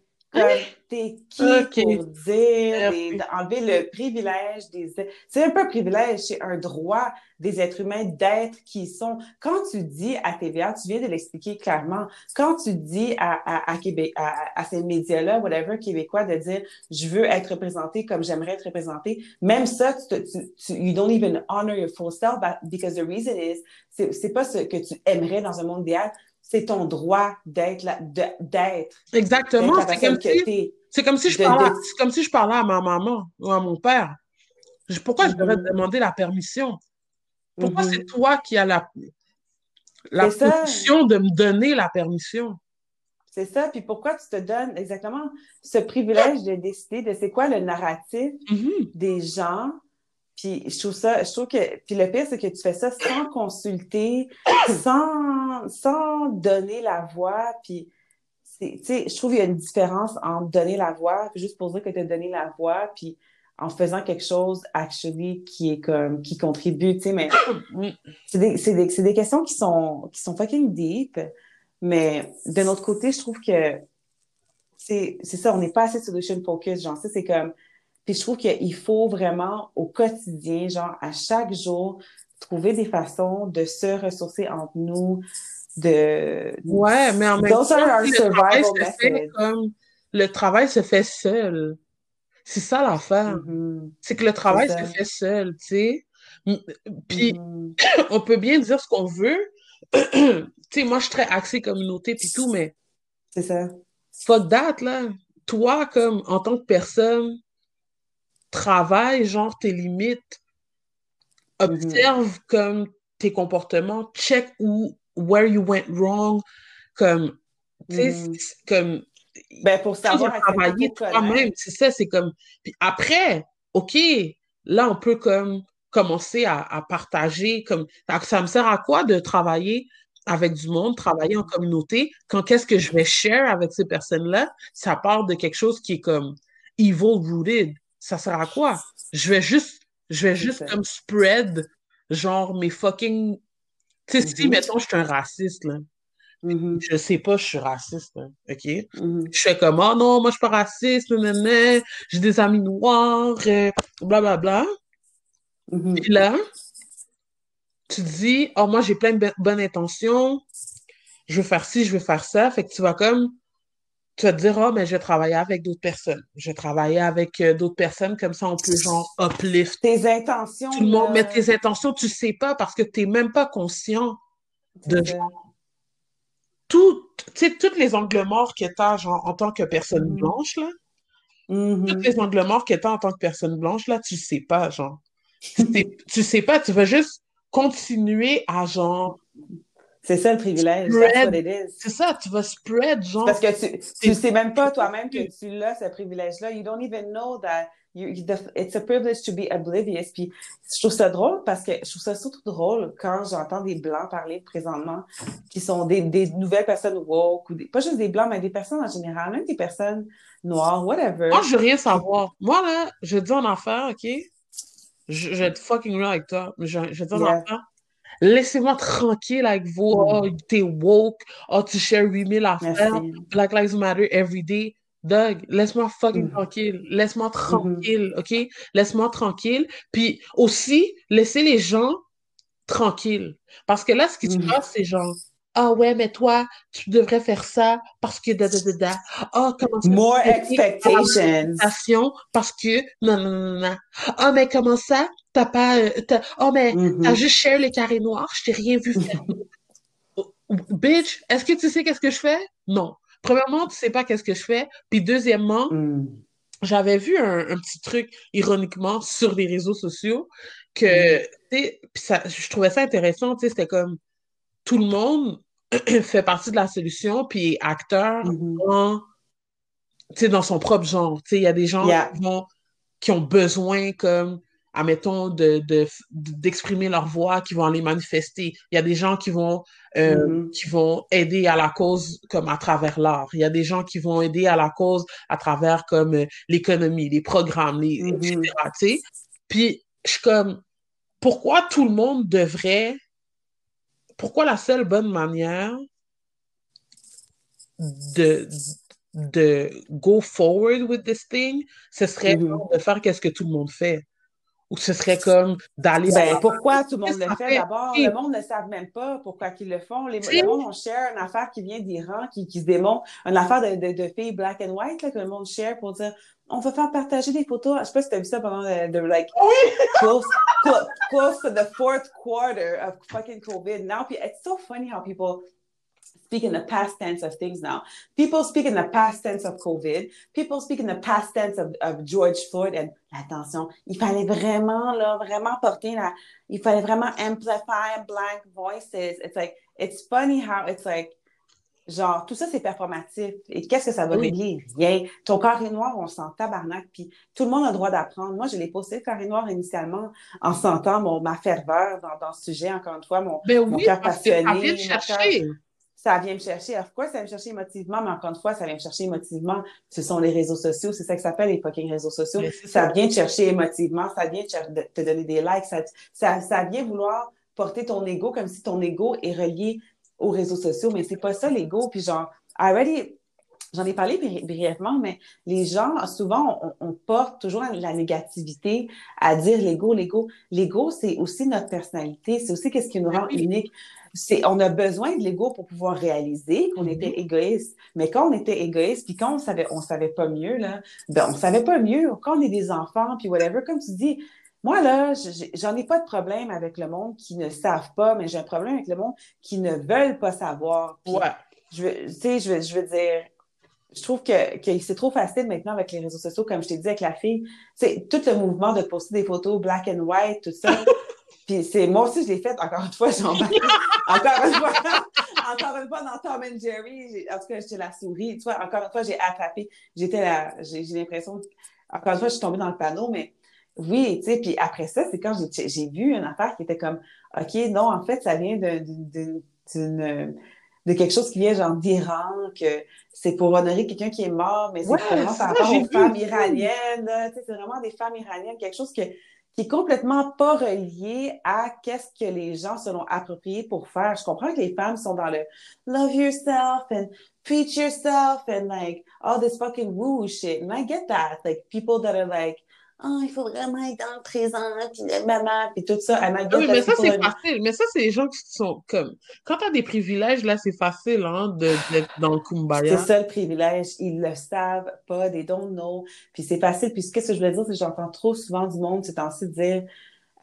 T'es qui pour dire, enlever le privilège des... C'est un peu un privilège, c'est un droit des êtres humains d'être qui sont. Quand tu dis à TVA, tu viens de l'expliquer clairement, quand tu dis à, à, Québec, à, ces médias-là, whatever, québécois, de dire « je veux être représenté comme j'aimerais être représenté », même ça, tu, tu, you don't even honor your full self because the reason is, c'est pas ce que tu aimerais dans un monde idéal, c'est ton droit d'être d'être. Exactement. C'est comme, si, c'est comme, si je parlais, comme si je parlais à ma maman ou à mon père. Pourquoi je devrais te mm-hmm. demander la permission? Pourquoi c'est mm-hmm. toi qui as la, la position de me donner la permission? C'est ça. Puis pourquoi tu te donnes exactement ce privilège de décider de c'est quoi le narratif mm-hmm. des gens puis je trouve ça, je trouve que, puis le pire, c'est que tu fais ça sans consulter, sans, sans donner la voix, puis tu sais, je trouve qu'il y a une différence entre donner la voix, juste pour dire que tu as donné la voix, puis en faisant quelque chose, actually, qui est comme, qui contribue, tu sais, mais c'est des, c'est des, des, questions qui sont, qui sont fucking deep, mais d'un autre côté, je trouve que c'est, c'est ça, on n'est pas assez solution focus, genre, ça, c'est comme, puis je trouve qu'il faut vraiment au quotidien, genre à chaque jour, trouver des façons de se ressourcer entre nous, de... Ouais, mais en même temps, le travail, se fait comme... le travail se fait seul. C'est ça l'affaire. Mm-hmm. C'est que le travail se fait seul, tu sais. Puis mm-hmm. on peut bien dire ce qu'on veut. tu sais, moi, je suis très axée communauté puis tout, mais... C'est ça. Fuck that, là. Toi, comme, en tant que personne, travaille, genre, tes limites, observe mm-hmm. comme tes comportements, check où, where you went wrong, comme, tu sais, mm-hmm. comme, ben, pour savoir travailler toi-même, c'est ça, c'est comme, puis après, OK, là, on peut comme commencer à, à partager, comme, ça me sert à quoi de travailler avec du monde, travailler en communauté, quand qu'est-ce que je vais share avec ces personnes-là, ça part de quelque chose qui est comme evil rooted ça sert à quoi? Je vais juste, je vais juste comme spread, genre, mes fucking. Tu sais, si, mm-hmm. mettons, je suis un raciste, là. Mm-hmm. Je sais pas, je suis raciste, là, OK? Mm-hmm. Je fais comme, oh non, moi, je suis pas raciste, j'ai des amis noirs, blablabla. Bla, bla. Puis là, tu dis, oh, moi, j'ai plein de bonnes intentions, je veux faire ci, je veux faire ça. Fait que tu vas comme tu vas te dire, oh, mais je vais travailler avec d'autres personnes. Je vais travailler avec euh, d'autres personnes, comme ça, on peut, genre, uplift. Tes intentions. Tout le monde, mais tes intentions, tu sais pas parce que tu n'es même pas conscient de, genre, tout, tu sais, tous les angles morts que tu as, genre, en tant que personne mm-hmm. blanche, là. Mm-hmm. Tous les angles morts que tu as en tant que personne blanche, là, tu sais pas, genre. tu sais pas, tu vas juste continuer à, genre, c'est ça le privilège. C'est ça, tu vas spread, genre. Parce que tu, tu sais même pas toi-même que tu l'as, ce privilège-là. You don't even know that you, it's a privilege to be oblivious. Puis je trouve ça drôle parce que je trouve ça surtout drôle quand j'entends des Blancs parler présentement qui sont des, des nouvelles personnes woke ou des, pas juste des Blancs, mais des personnes en général, même des personnes noires, whatever. Moi, je veux rien savoir. Moi, là, je dis en affaire, OK? Je, je vais être fucking real avec toi. Je, je dis en affaire Laissez-moi tranquille avec vous. Mm. Oh, t'es woke. Oh, tu share 8000 affaires. Black Lives Matter every day. Doug, laisse-moi fucking mm. tranquille. Laisse-moi mm-hmm. tranquille, OK? Laisse-moi tranquille. Puis aussi, laissez les gens tranquilles. Parce que là, ce qui se mm-hmm. passe, c'est genre, ah ouais, mais toi, tu devrais faire ça parce que da da da da. Ah, comment ça? More expectations. Parce que non, non, non, non. Ah, mais comment ça? T'as pas. Oh, mais mm-hmm. t'as juste share les carrés noirs, je t'ai rien vu faire. Bitch, est-ce que tu sais qu'est-ce que je fais? Non. premièrement, tu sais pas qu'est-ce que je fais. Puis deuxièmement, Mm. j'avais vu un, un petit truc, ironiquement, sur les réseaux sociaux, que, Mm. tu sais, puis ça, je trouvais ça intéressant, tu sais, c'était comme, tout le monde fait partie de la solution, puis est acteur Mhm. dans, tu sais, dans son propre genre. Tu sais, il y a des gens Yeah. qui vont, qui ont besoin, comme, admettons, de, de, d'exprimer leur voix, qui vont aller manifester. Il y a des gens qui vont, euh, Mhm. qui vont aider à la cause comme à travers l'art. Il y a des gens qui vont aider à la cause à travers comme euh, l'économie, les programmes, les, Mhm. etc. tu sais. Puis je suis comme, pourquoi tout le monde devrait, pourquoi la seule bonne manière de, de go forward with this thing, ce serait Mhm. genre de faire qu'est-ce que tout le monde fait? Ou ce serait comme d'aller Ben, pourquoi tout le monde le fait? d'abord? Le monde ne savent même pas pourquoi ils le font. Les, le monde, on share une affaire qui vient d'Iran, qui, qui se démontre, une affaire de, de, de filles black and white, là, que le monde share pour dire on va faire partager des photos. Je sais pas si tu as vu ça pendant le, de, like, close, close, close to the fourth quarter of fucking COVID. Now, it's so funny how people speak in the past tense of things now. People speak in the past tense of COVID. People speak in the past tense of, of George Floyd. And attention, il fallait vraiment, là, vraiment porter la, il fallait vraiment amplify black voices. It's like, it's funny how it's like, genre, tout ça, c'est performatif. Et qu'est-ce que ça va régler? Rien. Ton carré noir, on s'en tabarnak. Puis tout le monde a le droit d'apprendre. Moi, je l'ai posté, le carré noir, initialement, en sentant mon, ma ferveur dans, dans ce sujet, encore une fois, mon, Ben mon cœur que passionné, mon chercher. Ça vient me chercher. Of course, ça vient me chercher émotivement, mais encore une fois, ça vient me chercher émotivement. Ce sont les réseaux sociaux, c'est ça que ça s'appelle, les fucking réseaux sociaux. Ça vient te chercher émotivement, ça vient te, donner des likes, ça, ça, ça vient vouloir porter ton ego comme si ton ego est relié aux réseaux sociaux, mais c'est pas ça l'ego. Puis genre, already, j'en ai parlé bri- brièvement, mais les gens, souvent, on, on porte toujours la négativité à dire l'ego, l'ego. L'ego, c'est aussi notre personnalité, c'est aussi qu'est-ce qui nous rend Oui. unique. C'est, on a besoin de l'ego pour pouvoir réaliser qu'on Mhm. était égoïste. Mais quand on était égoïste, puis quand on savait, on savait pas mieux, là, ben, on savait pas mieux. Quand on est des enfants, puis whatever, comme tu dis, moi, là, j'en ai pas de problème avec le monde qui ne savent pas, mais j'ai un problème avec le monde qui ne veulent pas savoir. Puis, Ouais. je veux, tu sais, je veux, je veux dire, je trouve que, que c'est trop facile maintenant avec les réseaux sociaux, comme je t'ai dit avec la fille. C'est tout le mouvement de poster des photos black and white, tout ça. Puis c'est moi aussi, je l'ai fait, encore une fois, j'en Encore une fois, encore une fois, dans Tom and Jerry, en tout cas, j'étais la souris. Tu vois, encore une fois, j'ai attrapé. J'étais la, j'ai l'impression, encore une fois, je suis tombée dans le panneau, mais oui, tu sais, puis après ça, c'est quand j'ai vu une affaire qui était comme, OK, non, en fait, ça vient d'une- de quelque chose qui vient genre d'Iran, que c'est pour honorer quelqu'un qui est mort, mais c'est Ouais, vraiment par rapport aux femmes iraniennes, là, tu sais, c'est vraiment des femmes iraniennes, quelque chose que, qui est complètement pas relié à qu'est-ce que les gens se l'ont approprié pour faire. Je comprends que les femmes sont dans le love yourself and preach yourself and like all this fucking woo shit. And I get that. Like people that are like, oh, il faut vraiment être dans le présent, puis le maman, puis tout ça. Get Oui, mais ça, c'est facile. Mais ça, c'est les gens qui sont comme. Quand t'as des privilèges, là, c'est facile, hein, de- d'être dans le C'est kumbaya. ça le privilège. Ils le savent pas, they don't know. Puis c'est facile. Puis qu'est-ce que je voulais dire, c'est que j'entends trop souvent du monde ces temps-ci dire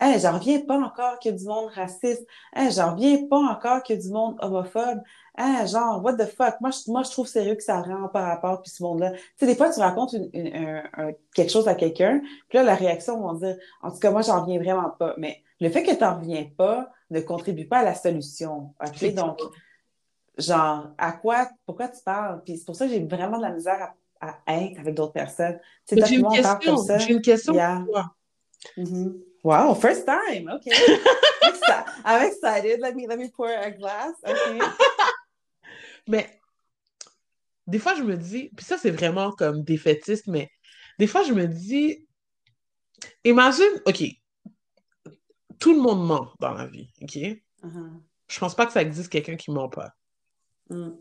Hey, j'en reviens pas encore qu'il y a du monde raciste. Hey, j'en reviens pas encore qu'il y a du monde homophobe. Hey, genre, what the fuck? Moi, je, moi, je trouve sérieux que ça rend par rapport, puis ce monde-là. Tu sais, des fois, tu racontes une, une- un- un- quelque chose à quelqu'un, puis là, la réaction va dire, en tout cas, moi, j'en reviens vraiment pas. Mais le fait que t'en reviens pas ne contribue pas à la solution. OK? Donc, genre, à quoi, pourquoi tu parles? Puis c'est pour ça que j'ai vraiment de la misère à, à être avec d'autres personnes. Une on parle question. J'ai une question pour toi. Mhm. Wow, first time. OK. I'm exci- I'm excited. Let me, let me pour a glass. OK. Mais des fois, je me dis, puis ça, c'est vraiment comme défaitiste, mais des fois, je me dis, imagine, OK, tout le monde ment dans la vie, OK? Uh-huh. Je pense pas que ça existe quelqu'un qui ment pas. Mm.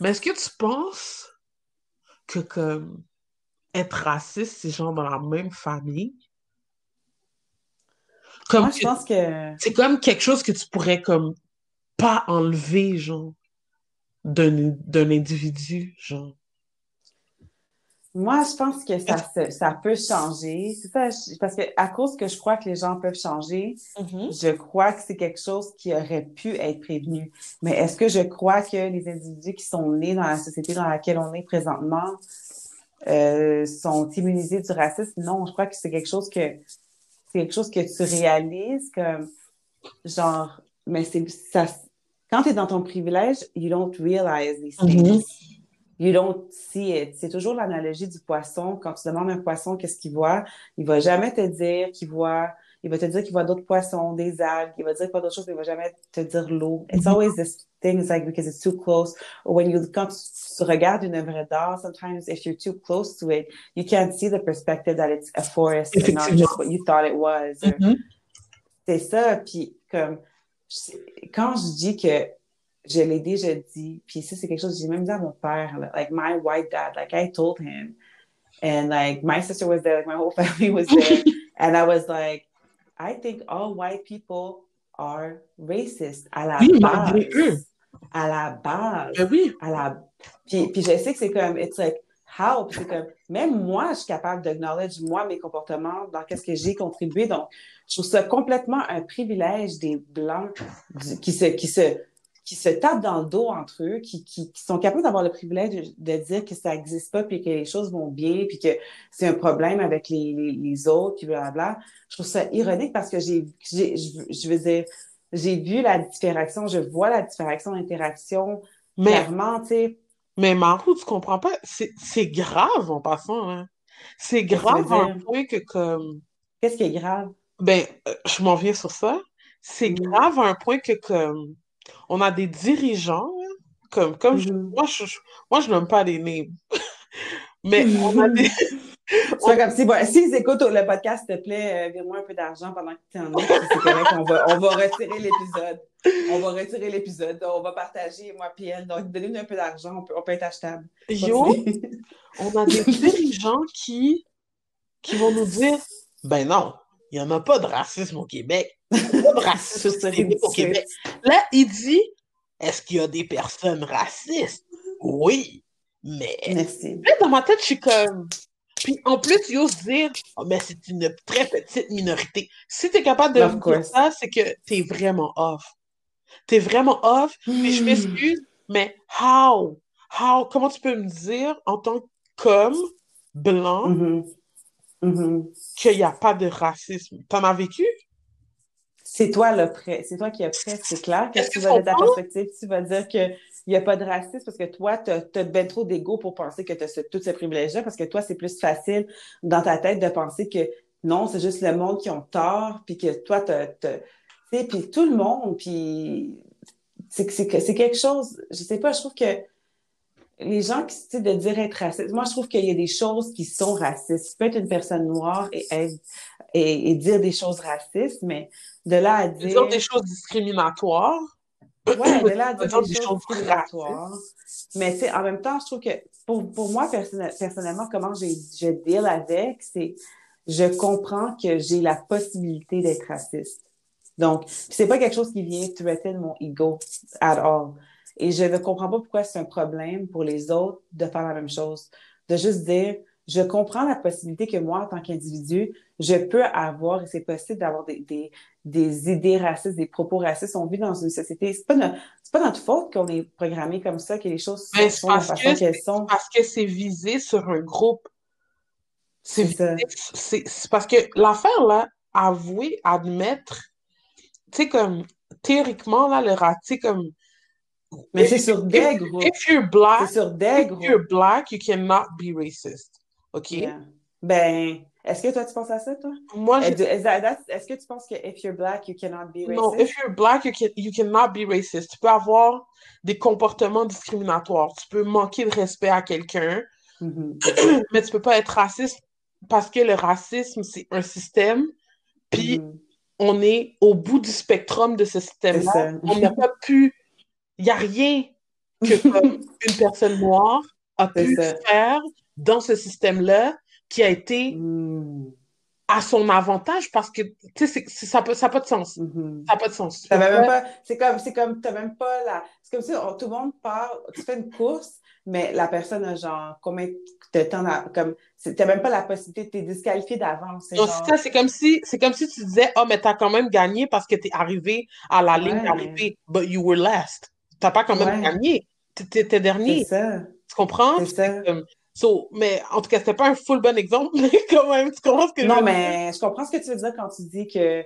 Mais est-ce que tu penses que comme être raciste, c'est genre dans la même famille? Comme Moi, je pense que... c'est comme quelque chose que tu pourrais comme pas enlever, genre, d'un individu, genre. Moi, je pense que ça, ça peut changer. C'est ça, parce que à cause que je crois que les gens peuvent changer, Mhm. je crois que c'est quelque chose qui aurait pu être prévenu. Mais est-ce que je crois que les individus qui sont nés dans la société dans laquelle on est présentement euh, sont immunisés du racisme? Non, je crois que c'est quelque chose que c'est quelque chose que tu réalises comme genre, mais c'est ça. Quand tu es dans ton privilège, you don't realize these things. Mhm. You don't see it. C'est toujours l'analogie du poisson. Quand tu demandes à un poisson qu'est-ce qu'il voit, il va jamais te dire qu'il voit, il va te dire qu'il voit d'autres poissons, des algues, il va dire qu'il voit d'autres choses, mais il va jamais te dire l'eau. It's Mhm. always this thing, it's like because it's too close. Or when you, quand tu, regardes une œuvre d'art, sometimes if you're too close to it, you can't see the perspective that it's a forest and not just what you thought it was. Or- Mhm. c'est ça. Puis comme quand je dis que je l'ai déjà dit, puis ça c'est quelque chose que j'ai même dit à mon père, là, like my white dad, like I told him, and like my sister was there, like my whole family was there, and I was like, I think all white people are racist à la Oui, eux. base, à la base Ben oui. à la... Puis, puis je sais que c'est comme, it's like, how? C'est comme, même moi, je suis capable d'acknowledge, moi, mes comportements, dans qu'est-ce que j'ai contribué. Donc, je trouve ça complètement un privilège des Blancs qui se, qui se, qui se tapent dans le dos entre eux, qui, qui, qui sont capables d'avoir le privilège de, de dire que ça n'existe pas, puis que les choses vont bien, puis que c'est un problème avec les, les, les autres, puis blablabla. Je trouve ça ironique parce que j'ai, j'ai, je, je veux dire, j'ai vu la différenciation, je vois la différenciation d'interaction Mais, clairement, tu sais. mais Marou, tu comprends pas? C'est c'est grave en passant, hein. C'est grave à un point que comme... Qu'est-ce qui est grave? Ben, euh, je m'en viens sur ça. C'est grave à un point que comme... On a des dirigeants, hein, comme, comme je- Mhm. moi, je, moi, je nomme pas les names. Mais on a des... C'est comme si, bon, s'ils écoutent le podcast, s'il te plaît, euh, vire-moi un peu d'argent pendant que tu en es, puis c'est correct, on va, on va retirer l'épisode. On va retirer l'épisode, on va partager, moi puis elle. Donc, donnez-nous un peu d'argent, on peut, on peut être achetable. Yo, on a des dirigeants qui, qui vont nous dire, ben non, il n'y en a pas de racisme au Québec. Au. Québec. Là, il dit, est-ce qu'il y a des personnes racistes? Oui, mais Merci. Là, dans ma tête, je suis comme. Puis en plus, il ose dire, oh, mais c'est une très petite minorité. Si tu es capable de dire ça, c'est que tu es vraiment off. Tu es vraiment off. Puis je m'excuse, mais how? How? Comment tu peux me dire en tant qu'homme blanc Mhm. Mhm. qu'il n'y a pas de racisme? T'en as vécu? C'est toi le prêt, c'est toi qui as prêt, c'est clair que Est-ce tu que vas de ta perspective, tu vas dire qu'il n'y a pas de racisme parce que toi, tu as, ben trop d'ego pour penser que tu as tout ce privilège-là parce que toi, c'est plus facile dans ta tête de penser que non, c'est juste le monde qui ont tort, puis que toi, tu sais, puis tout le monde, puis c'est que- quelque chose, je sais pas, je trouve que les gens qui, tu sais, de dire être raciste, moi, je trouve qu'il y a des choses qui sont racistes. Tu peux être une personne noire et, être- et, et dire des choses racistes, mais de là à dire... Dire des choses discriminatoires. Ouais, de là à dire des, des choses discriminatoires. Mais tu en même temps, je trouve que pour, pour moi, personnel- personnellement, comment j'ai- je deal avec, c'est je comprends que j'ai la possibilité d'être raciste. Donc, c'est pas quelque chose qui vient threaten mon ego at all. Et je ne comprends pas pourquoi c'est un problème pour les autres de faire la même chose. De juste dire, je comprends la possibilité que moi, en tant qu'individu, je peux avoir, et c'est possible d'avoir des, des, des idées racistes, des propos racistes. On vit dans une société, c'est pas, no- c'est pas notre faute qu'on est programmé comme ça, que les choses Mais sont c'est de la façon que qu'elles c'est sont. parce que c'est visé sur un groupe. C'est visé- c'est c'est parce que l'affaire, là, avouer, admettre, tu sais, comme, théoriquement, là, le rat, tu sais, comme, Mais if, c'est sur des groupes. if you're black, C'est sur des if you're black, you cannot be racist. OK? Yeah. Ben, est-ce que toi, tu penses à ça, toi? Moi, je Est- Est-ce que tu penses que if you're black, you cannot be Non, racist? if you're black, you, can, you cannot be racist. Tu peux avoir des comportements discriminatoires. Tu peux manquer de respect à quelqu'un, Mhm. mais tu peux pas être raciste parce que le racisme, c'est un système, puis Mhm. on est au bout du spectrum de ce système-là. On n'a pas pu... Il n'y a rien que comme, une personne noire a pu ça. faire dans ce système-là qui a été Mm. à son avantage parce que, tu sais, ça n'a ça pas de sens. Mhm. Ça n'a pas de sens. même pas, c'est comme, c'est comme, t'as même pas la, c'est comme si tout le monde part, tu fais une course, mais la personne a genre combien de temps, comme, t'as même pas la possibilité de te disqualifier d'avance. C'est ça, c'est comme si, c'est comme si tu disais, oh, mais t'as quand même gagné parce que t'es arrivé à la ligne d'arrivée, but you were last. T'as pas quand même gagné. T'étais dernier. C'est ça. Tu comprends? C'est ça. So, mais en tout cas, c'était pas un full bon exemple, mais quand même, tu comprends ce que je veux dire? Non, mais je comprends ce que tu veux dire quand tu dis que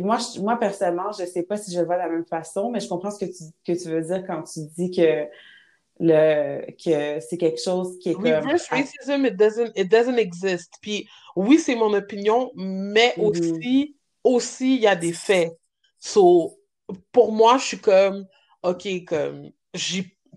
moi, moi, personnellement, je sais pas si je le vois de la même façon, mais je comprends ce que tu, que tu veux dire quand tu dis que le que c'est quelque chose qui est Reverse racism, it doesn't, it doesn't exist. Puis oui, c'est mon opinion, mais mm-hmm. aussi, aussi, il y a des faits. So, pour moi, je suis comme, OK, comme,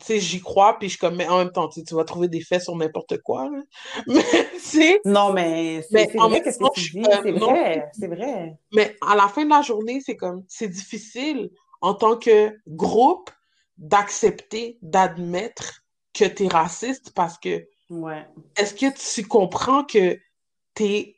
j'y j'y crois, puis je comme, mais en même temps, tu vas trouver des faits sur n'importe quoi. Mais. Non, mais c'est vrai, qu'est-ce que tu dis? C'est vrai, c'est vrai. Mais à la fin de la journée, c'est comme, c'est difficile en tant que groupe d'accepter, d'admettre que tu es raciste parce que. Ouais. Est-ce que tu comprends que tu es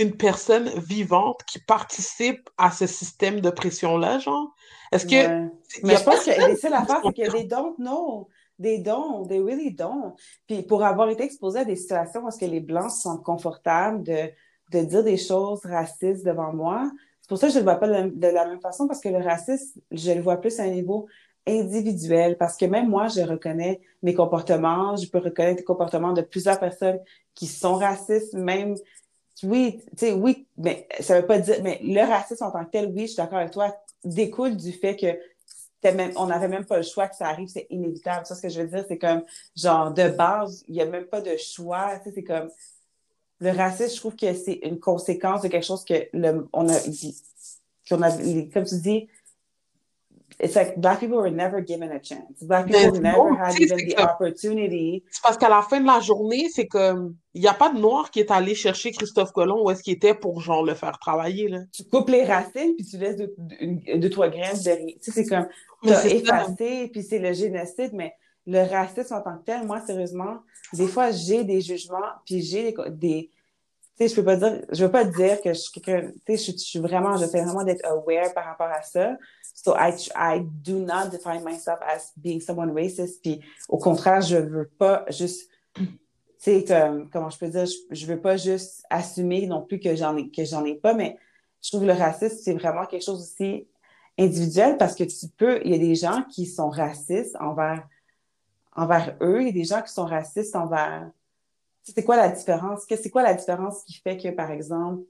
une personne vivante qui participe à ce système de pression-là, genre? Est-ce que. Mais je pense que c'est l'affaire, c'est que des don't know. Des dons, they really don't. Puis pour avoir été exposé à des situations où que les Blancs sont confortables de, de dire des choses racistes devant moi, c'est pour ça que je ne le vois pas de la, même façon, parce que le racisme, je le vois plus à un niveau individuel, parce que même moi, je reconnais mes comportements, je peux reconnaître les comportements de plusieurs personnes qui sont racistes, même oui, tu sais, oui, mais ça veut pas dire, mais le racisme en tant que tel, oui, je suis d'accord avec toi, découle du fait que même, on n'avait même pas le choix que ça arrive, c'est inévitable. Ça, ce que je veux dire, c'est comme, genre, de base, il n'y a même pas de choix. Tu sais, c'est comme, le racisme, je trouve que c'est une conséquence de quelque chose que le, on a, qu'on a, comme tu dis, it's like black people were never given a chance. Black people never had even the opportunity. C'est parce qu'à la fin de la journée, c'est comme il n'y a pas de noir qui est allé chercher Christophe Colomb où est-ce qu'il était pour genre le faire travailler là. Tu coupes les racines puis tu laisses deux, de, trois graines derrière. Tu sais, c'est comme t'as effacé puis c'est le génocide, mais le racisme en tant que tel, moi sérieusement, des fois j'ai des jugements puis j'ai des, des tu sais, je peux pas dire, je veux pas dire que je suis quelqu'un, tu sais, je, suis vraiment, j'essaie vraiment d'être aware par rapport à ça. So I, I do not define myself as being someone racist. Puis au contraire, je veux pas juste, tu sais, comme, comment je peux dire, je, veux pas juste assumer non plus que j'en ai, que j'en ai pas, mais je trouve le racisme, c'est vraiment quelque chose aussi individuel parce que tu peux, il y a des gens qui sont racistes envers, envers eux, il y a des gens qui sont racistes envers, c'est quoi la différence? C'est quoi la différence qui fait que, par exemple,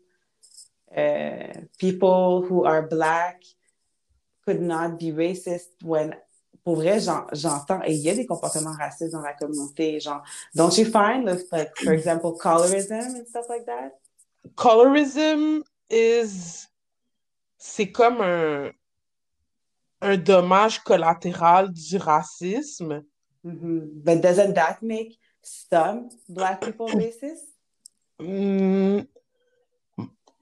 euh, people who are black could not be racist when pour vrai, j'entends, et il y a des comportements racistes dans la communauté, genre, don't you find, like, for example, colorism and stuff like that? Colorism is, c'est comme un, un dommage collatéral du racisme. Mm-hmm. But doesn't that make some black people racist? Mm,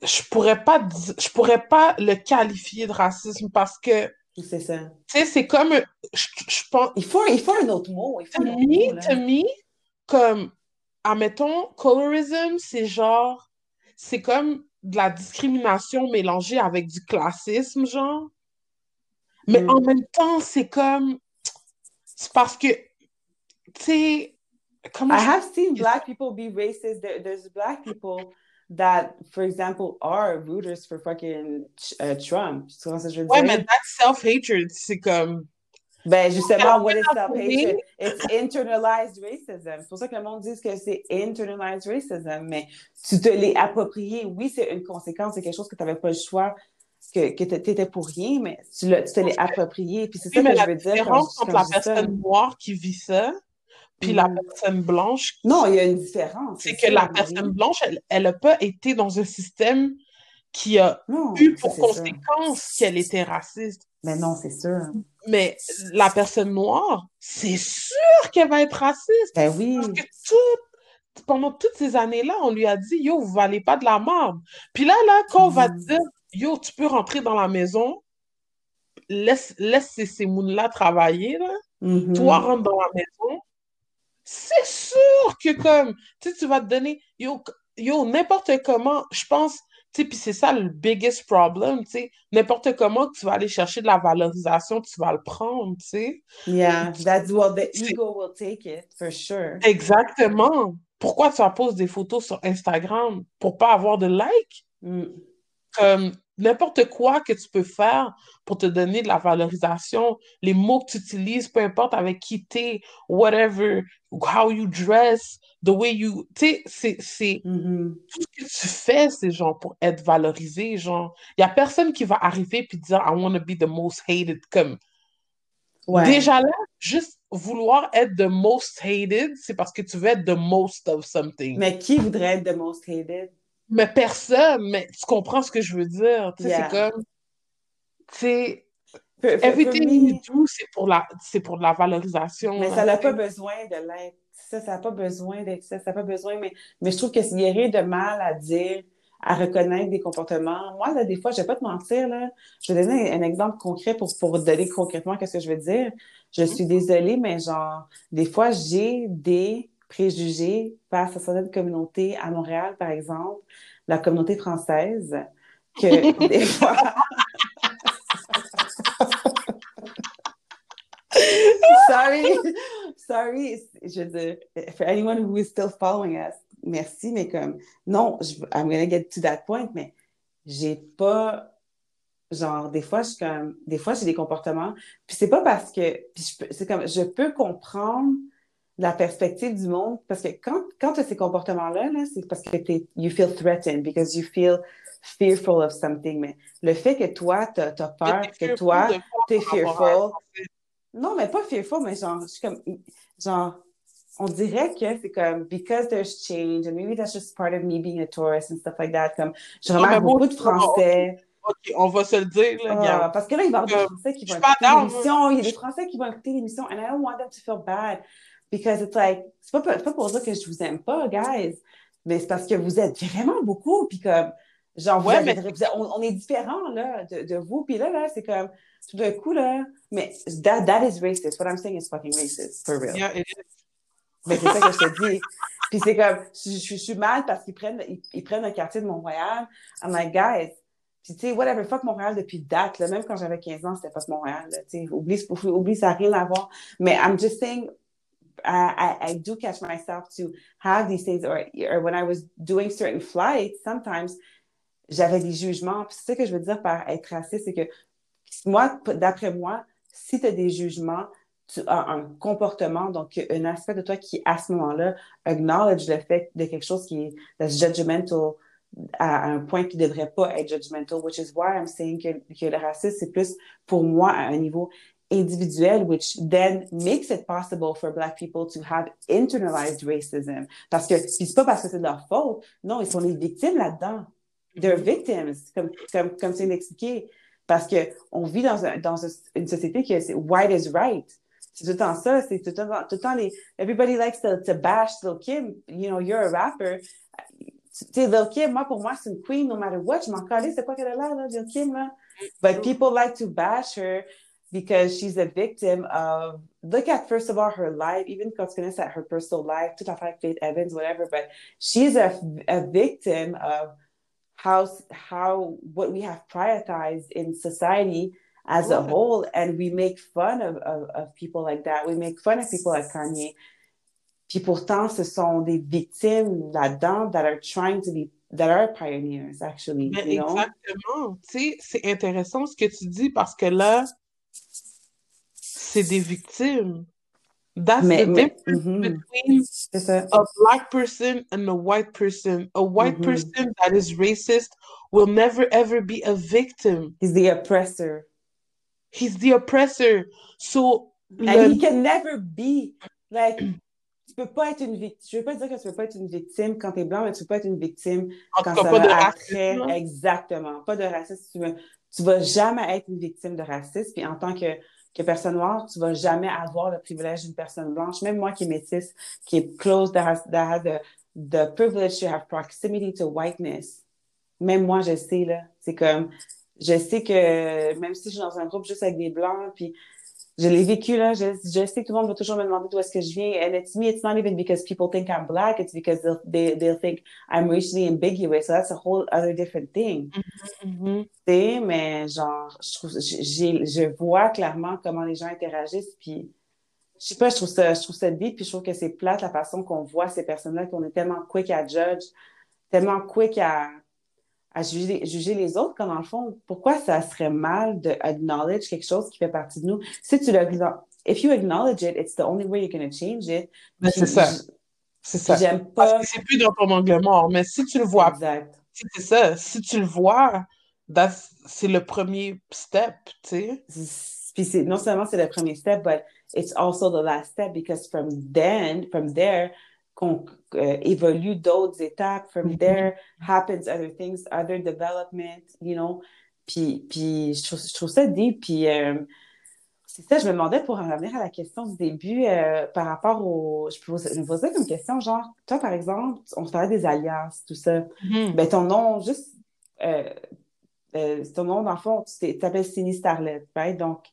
je pourrais pas je pourrais pas le qualifier de racisme parce que c'est ça. Tu sais, c'est comme je, pense il faut il faut un autre mot, il faut to, me, to me, comme admettons colorism, c'est genre c'est comme de la discrimination mélangée avec du classisme genre. Mais mm. en même temps, c'est comme c'est parce que tu sais I have seen black people be racist. There, there's black people that, for example, are rooters for fucking uh, Trump. Tu vois ce que je veux ouais, mais that's self-hatred. C'est comme. Ben, justement, what is self-hatred? It's internalized racism. C'est pour ça que le monde dit que c'est internalized racism. Mais tu te l'es approprié. Oui, c'est une conséquence, c'est quelque chose que tu n'avais pas le choix, que, que tu étais pour rien, mais tu, tu te l'es approprié. Puis c'est ça que je veux dire. La différence entre la personne noire qui vit ça puis la mm. personne blanche. Non, il y a une différence. C'est que la personne blanche, elle n'a pas été dans un système qui a eu pour conséquence qu'elle était raciste. Mais non, c'est sûr. Mais la personne noire, c'est sûr qu'elle va être raciste. Ben oui. Parce que tout, pendant toutes ces années-là, on lui a dit, yo, vous valez pas de la marde. Puis là, là, quand on va mm. dire, yo, tu peux rentrer dans la maison, laisse, laisse ces, ces là travailler, là. Mm-hmm. Toi, rentre dans la maison, c'est sûr que comme, tu tu vas te donner, yo, yo, n'importe comment, je pense, tu sais, puis c'est ça le biggest problem, tu sais, n'importe comment que tu vas aller chercher de la valorisation, tu vas le prendre, tu sais. Yeah, that's what the ego will take it, for sure. Exactement. Pourquoi tu poses des photos sur Instagram? Pour pas avoir de likes? Mm. Comme n'importe quoi que tu peux faire pour te donner de la valorisation, les mots que tu utilises, peu importe avec qui t'es, whatever, how you dress, the way you... Tu sais, c'est... Mhm. Tout ce que tu fais, c'est genre pour être valorisé, genre... Il y a personne qui va arriver puis dire « I want to be the most hated », comme... Ouais. Déjà là, juste vouloir être the most hated, c'est parce que tu veux être the most of something. Mais qui voudrait être the most hated? Mais personne, mais tu comprends ce que je veux dire. Tu sais, Yeah. c'est comme, tu sais, everything me- you do, c'est pour la, pour de la valorisation. Mais ça n'a tu pas besoin de l'être. Ça, ça n'a pas besoin d'être ça. Ça n'a pas besoin. Mais, mais je trouve qu'il n'y a rien de mal à dire, à reconnaître des comportements. Moi, là, des fois, je ne vais pas te mentir, là. Je vais donner un, un exemple concret pour, pour donner concrètement qu'est-ce que je veux dire. Je suis désolée, mais genre, des fois, j'ai des préjugés face à certaines communautés à Montréal, par exemple, la communauté française, que des fois. sorry, sorry. Je veux dire, for anyone who is still following us, merci, mais comme, non, je, I'm gonna get to that point, mais j'ai pas, genre, des fois, je suis comme, des fois, j'ai des comportements, puis c'est pas parce que, puis c'est comme, je peux comprendre la perspective du monde, parce que quand, quand tu as ces comportements-là, là, c'est parce que t'es, you feel threatened, because you feel fearful of something, mais le fait que toi, t'as, t'as peur, que toi, rapport à fearful, non, mais pas fearful, mais genre, je suis comme, genre, on dirait que c'est comme, because there's change, and maybe that's just part of me being a tourist and stuff like that, comme, je remarque beaucoup de on- Français, Ok, on va se le dire, là, Ah, parce que là, il va y avoir des Euh, Français qui vont écouter l'émission, il y a des Français qui vont écouter l'émission, and I don't want them to feel bad, because it's like, c'est pas, pas pour dire que je vous aime pas, guys, mais c'est parce que vous êtes vraiment beaucoup, puis comme, genre, Ouais, mais- on, on est différents, là, de, de vous, puis là, là, c'est comme, tout d'un coup, là, mais that, that is racist, what I'm saying is fucking racist, for real. Yeah, it is. Mais c'est ça que je te dis. Puis c'est comme, je, je- je suis mal parce qu'ils prennent, ils, ils prennent un quartier de Montréal. I'm like, guys, puis tu sais, whatever, fuck Montréal depuis date, là. Même quand j'avais 15 ans, c'était fuck Montréal, là. Tu sais, oublie, oublie, ça n'a rien à voir. Mais I'm just saying, I, do catch myself to have these things, or, when I was doing certain flights, sometimes, j'avais des jugements. Puis ça que je veux dire par être raciste, c'est que moi, d'après moi, si tu as des jugements, tu as un comportement, donc un aspect de toi qui, à ce moment-là, acknowledge le fait de quelque chose qui est judgmental à un point qui ne devrait pas être judgmental, which is why I'm saying que, que le racisme, c'est plus pour moi à un niveau individuel, which then makes it possible for Black people to have internalized racism. Parce que, c'est pas parce que c'est de leur faute, non, ils sont les victimes là-dedans. They're victims, comme, comme, comme tu viens d'expliquer. Parce que on vit dans, un, dans une société qui est white is right. C'est tout le temps ça, c'est tout le temps, tout le temps les, everybody likes to, to bash Lil Kim, you know, you're a rapper. Tu sais, Lil Kim, moi, pour moi, c'est une queen, no matter what. Je m'en calais, c'est quoi qu'elle a là, là, Lil Kim, là? But people like to bash her because she's a victim of, look at, first of all, her life, even quand tu connais her personal life, toute affaire avec Faith Evans, whatever, but she's a, a victim of how, how, what we have prioritized in society as a whole, and we make fun of, of, of people like that. We make fun of people like Kanye. Puis pourtant, ce sont des victimes là-dedans that are trying to be, that are pioneers, actually, Mais you know? exactement. Tu sais, c'est intéressant ce que tu dis parce que là, c'est des victimes. That's Mais- the mais- difference mhm. between C'est ça. a black person and a white person. A white Mhm. person that is racist will never ever be a victim. He's the oppressor. He's the oppressor. So, And le- he can never be, like, tu peux pas être une victime. Je veux pas dire que tu peux pas être une victime quand t'es blanc, mais tu peux pas être une victime en quand cas, ça pas de va racisme. après. là. Exactement. Pas de racisme. Tu vas, tu vas jamais être une victime de racisme. Puis en tant que, que personne noire, tu vas jamais avoir le privilège d'une personne blanche. Même moi qui est métisse, qui est close, that has, that the, the privilege to have proximity to whiteness. Même moi, je sais, là. C'est comme, je sais que même si je suis dans un groupe juste avec des blancs, puis Je l'ai vécu, là. Je, je, sais que tout le monde va toujours me demander d'où est-ce que je viens. And it's me, it's not even because people think I'm black. It's because they'll, they, they'll think I'm racially ambiguous. So that's a whole other different thing. Mm -hmm. Mais genre, je trouve, j'ai, je vois clairement comment les gens interagissent, puis je sais pas, je trouve ça, je trouve ça deep, puis je trouve que c'est plate la façon qu'on voit ces personnes-là, qu'on est tellement quick à judge, tellement quick à, à juger, juger, les autres, quand dans le fond, pourquoi ça serait mal de acknowledge quelque chose qui fait partie de nous? Si tu le, if you acknowledge it, it's the only way you're going to change it. Mais c'est ça. C'est ça. J'aime pas. Parce que c'est plus dans ton angle mort, mais si tu le vois. Exact. C'est ça. Si tu le vois, c'est le premier step, tu sais. Puis non seulement c'est le premier step, but it's also the last step because from then, from there, qu'on euh, évolue d'autres étapes. From Mhm. there happens other things, other development, you know. Puis, puis je, trouve, je trouve ça deep. Puis euh, c'est ça, je me demandais pour en revenir à la question du début euh, par rapport au. Je, pose, je me posais comme question, genre, toi par exemple, on parlait des alliances, tout ça. Mhm. Ben, ton nom, juste. Ton nom, dans le fond, tu t'appelles Cindy Starlet, right? Donc,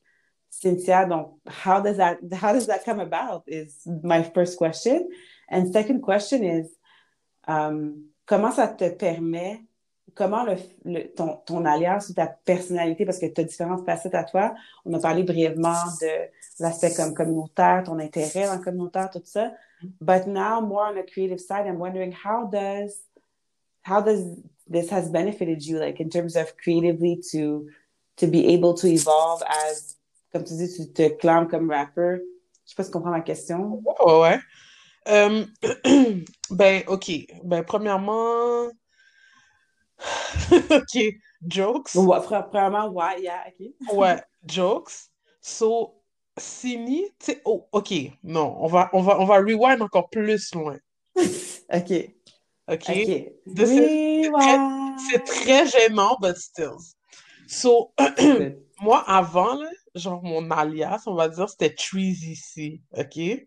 Cynthia, donc, how does that how does that come about? Is my first question. And second question is, um, comment ça te permet, comment le, ton, ton alliance ou ta personnalité, parce que tu as différentes facettes à toi. On a parlé brièvement de l'aspect comme communautaire, ton intérêt dans le communautaire, tout ça. But now, more on the creative side, I'm wondering how does how does this has benefited you, like in terms of creatively to to be able to evolve as, comme tu dis, tu te clames comme rapper? Je sais pas si tu comprends ma question. Ouais. Euh, ben, OK. Ben, premièrement, OK, jokes. Ouais, pre- premièrement, ouais, yeah, ok. Ouais, jokes. So, Sini, tu sais, oh, OK, non, on va, on va, on va rewind encore plus loin. ok, OK? ok. This Oui, ouais. C'est très gênant, but still. So, moi, avant, là, genre, mon alias, on va dire, c'était Treasy C, OK?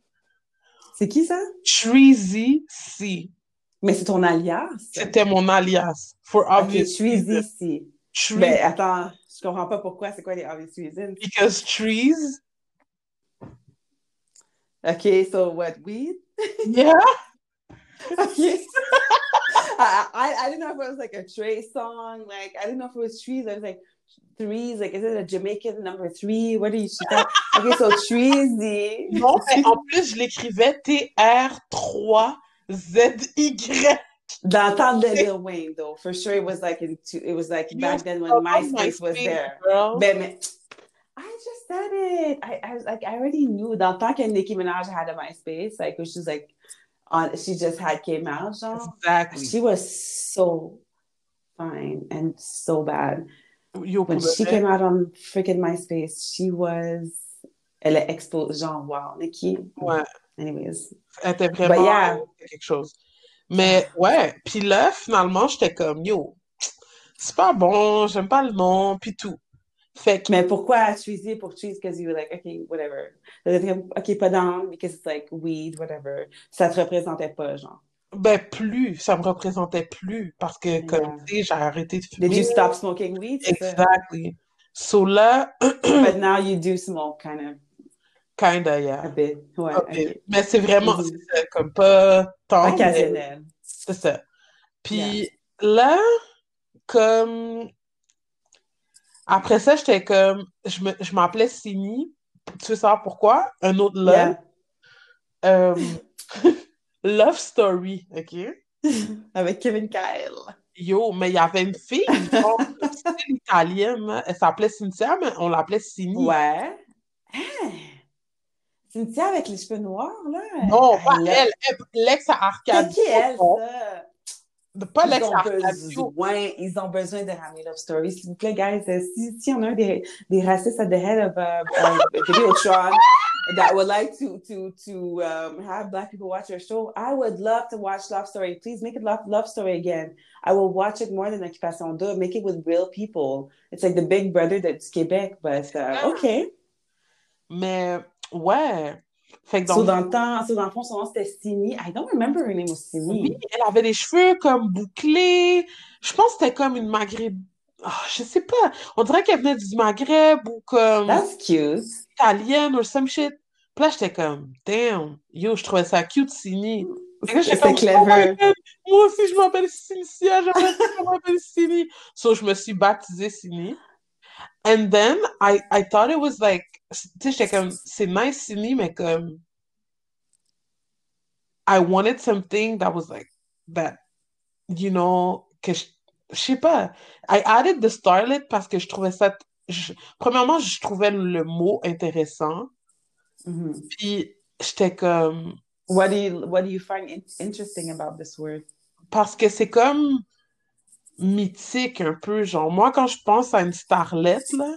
C'est qui ça? Treasy C. Mais c'est ton alias. C'était mon alias. For obvious reasons. ici. Trees- Ben, attends, je comprends pas pourquoi. C'est quoi les obvious reasons? Because trees, Ok, so what, weed? yeah, Okay. I, I, I didn't know if it was like a Trey song. Like, I didn't know if it was trees. I was like, threes. Like, is it a Jamaican number three? What are you? thought- Okay, so treesy. non, mais en plus, je l'écrivais T-R-3-Z-Y. Dans le temps de Lil Wayne, though, for sure it was like in two, it was like back then when MySpace was there. Ben, mais, I just said it. I, I was like, I already knew. Dans le temps que Nicki Minaj had a MySpace, like, she was like, on, she just had came out, genre. Exactly. She was so fine and so bad. Yo, When she came out on freaking MySpace, she was, elle a exposé, genre, wow, Nicki. ouais, Anyways. elle était vraiment yeah. quelque chose. Mais ouais, puis là, finalement, j'étais comme, yo, c'est pas bon, j'aime pas le nom, puis tout. Fait que, Mais pourquoi Treasy pour Trees? Because you were like, okay, whatever. Ok, pas down, because it's like weed, whatever. Ça te représentait pas, genre. Ben plus, ça me représentait plus, parce que, comme, Yeah. tu sais, j'ai arrêté de Did fumer. you stop smoking weed? Exactly. So là, But now you do smoke, kind of, kinda, a yeah. bit. Ouais, Ok. ok. Mais c'est vraiment, Mhm. c'est ça, comme pas tant, Occasionnel. c'est ça. Puis là, comme, après ça, j'étais comme, je me- je m'appelais Sini. Tu veux savoir pourquoi? Un autre love. Yeah. love Story, OK? Avec Kevin Kyle. Yo, mais il y avait une fille, genre, style italienne, là. elle s'appelait Cynthia, mais on l'appelait Sini. Ouais. Hein? Cynthia avec les cheveux noirs, là? Non, pas Elle- elle, elle- l'ex à C'est Arcadio. qui elle, ça? Pas Ils l'ex ont à Arcadio. besoin, ils ont besoin de ramener Love Story. S'il vous plaît, guys, euh, si, si on a des, des racistes at the head of uh, uh, Videotron that would like to to to um, have black people watch your show, I would love to watch Love Story. Please make it Love, love Story again. I will watch it more than Occupation Double. Make it with real people. It's like the Big Brother du Québec, but uh, okay. Mais, ouais. Fait que So donc, dans le temps, so dans le fond, son nom c'était Sini. I don't remember her name was Sini. oui, elle avait les cheveux comme bouclés. Je pense que c'était comme une Maghreb. Ah, je sais pas. On dirait qu'elle venait du Maghreb ou comme. That's cute. Italienne ou some shit. Puis là, j'étais comme, damn, yo, je trouvais ça cute, Sini. C'est clever. Oh moi aussi, je m'appelle Cynthia, je m'appelle Sini. So, je me suis baptisée Sini. And then, I, I thought it was like, tu sais, j'étais comme, c'est nice Sini, mais comme, I wanted something that was like, that, you know, que je, je sais pas. I added the starlet parce que je trouvais ça, je, premièrement, je trouvais le mot intéressant. Mhm. Puis, j'étais comme, What do you What do you find in- interesting about this word? parce que c'est comme mythique un peu. Genre, moi, quand je pense à une starlette, là,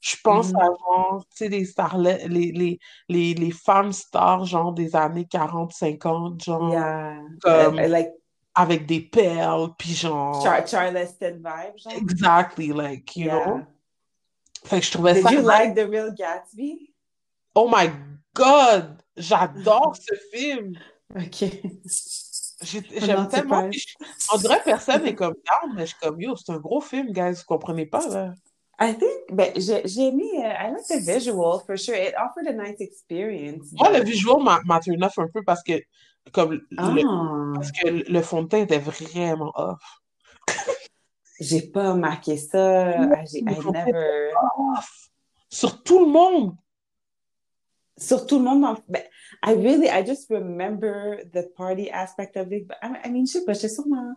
je pense Mhm. à genre, tu sais, les starlettes, les, les, les, les femmes stars, genre des années 40, 50, genre, Yeah, comme like avec des perles, puis genre, Char Charleston vibe, genre. exactly, like, you know? Fait que je trouvais Did ça. you like the Real Gatsby? Oh my God! J'adore ce film! Ok. J'aime tellement. je- On dirait que personne n'est comme down, mais je suis comme yo, c'est un gros film, guys. Vous comprenez pas, là? I think, ben, j'ai aimé, uh, I like the visual for sure. It offered a nice experience. Moi, le visual m'a m'a turn off un peu parce que, comme, le, Ah, parce que le fond de teint était vraiment off. J'ai pas remarqué ça. J'ai- never. Sur tout le monde. Sur tout le monde, ben, I really, I just remember the party aspect of it. But I, I mean, je sais pas, je sais sûrement.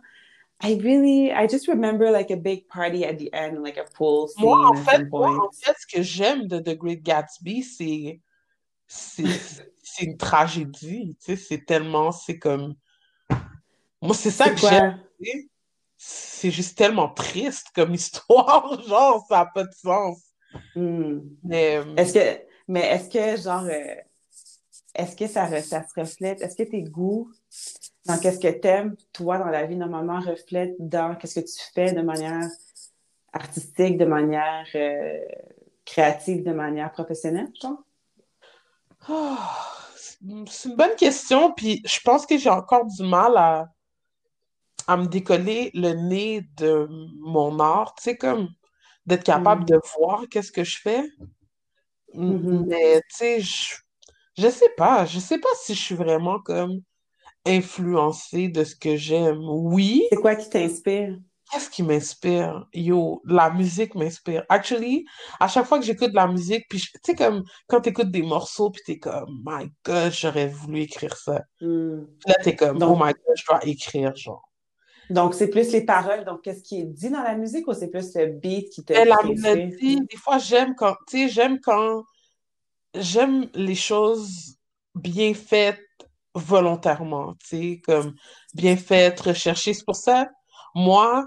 I really, I just remember like a big party at the end, like a pool scene Moi, en fait, moi, en fait, ce que j'aime de The Great Gatsby, c'est c'est c'est une tragédie. Tu sais, c'est tellement, c'est comme. Moi, c'est ça que j'aime. C'est juste tellement triste comme histoire, genre, ça n'a pas de sens. Hmm. Mais euh, Est-ce que, mais est-ce que, genre, euh, est-ce que ça, ça se reflète, est-ce que tes goûts dans qu'est-ce que t'aimes, toi, dans la vie, normalement, reflètent dans qu'est-ce que tu fais de manière artistique, de manière euh, créative, de manière professionnelle, genre? oh, c'est c'est une bonne question, puis je pense que j'ai encore du mal à, à me décoller le nez de mon art, tu sais, comme d'être capable Mm. de voir qu'est-ce que je fais. Mhm. Mais, tu sais, je, je sais pas, je sais pas si je suis vraiment comme influencée de ce que j'aime. Oui, C'est quoi qui t'inspire? Qu'est-ce qui m'inspire? Yo, la musique m'inspire. Actually, à chaque fois que j'écoute de la musique, puis tu sais, comme quand t'écoutes des morceaux, puis t'es comme, my God, j'aurais voulu écrire ça. Puis là, t'es comme, Donc- oh my God, je dois écrire, genre. Donc, c'est plus les paroles, donc qu'est-ce qui est dit dans la musique ou c'est plus le beat qui te la mélodie, des fois, j'aime quand, tu sais, j'aime quand, j'aime les choses bien faites volontairement, tu sais, comme bien faites, recherchées. C'est pour ça, moi,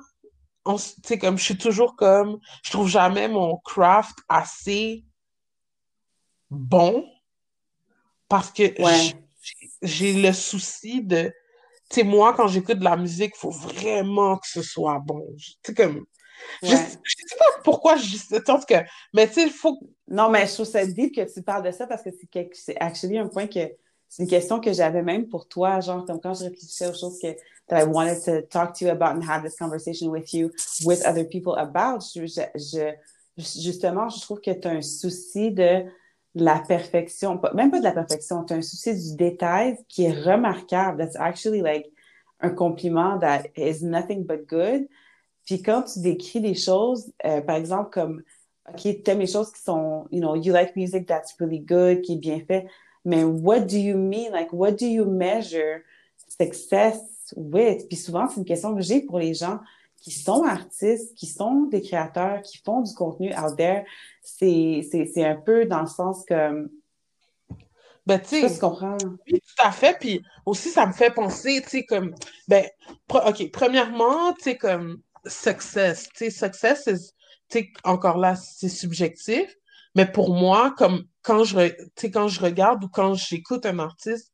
tu sais, comme je suis toujours comme, je trouve jamais mon craft assez bon parce que Ouais. j'ai le souci de, tu sais, moi, quand j'écoute de la musique, il faut vraiment que ce soit bon. Tu sais, comme, je, Ouais. je sais pas pourquoi je tout cas, mais tu sais, il faut, Non, mais je trouve ça deep que tu parles de ça parce que c'est quelque... c'est actually un point que c'est une question que j'avais même pour toi, genre comme quand je réfléchissais aux choses que that I wanted to talk to you about and have this conversation with you, with other people about. Je, je, je- justement, je trouve que tu as un souci de la perfection, même pas de la perfection, tu as un souci du détail qui est remarquable. That's actually like un compliment that is nothing but good. Puis quand tu décris des choses, euh, par exemple, comme OK, t'aimes les choses qui sont, you know, you like music that's really good, qui est bien fait, mais what do you mean? Like, what do you measure success with? Puis souvent, c'est une question que j'ai pour les gens qui sont artistes, qui sont des créateurs, qui font du contenu out there. C'est, c'est, c'est un peu dans le sens que, ben, tu sais comprends. Oui, tout à fait. Puis aussi, ça me fait penser, tu sais, comme, ben, pre- OK, premièrement, tu sais, comme success. Tu sais, success, sais, encore là, c'est subjectif. Mais pour moi, comme quand je, quand je regarde ou quand j'écoute un artiste,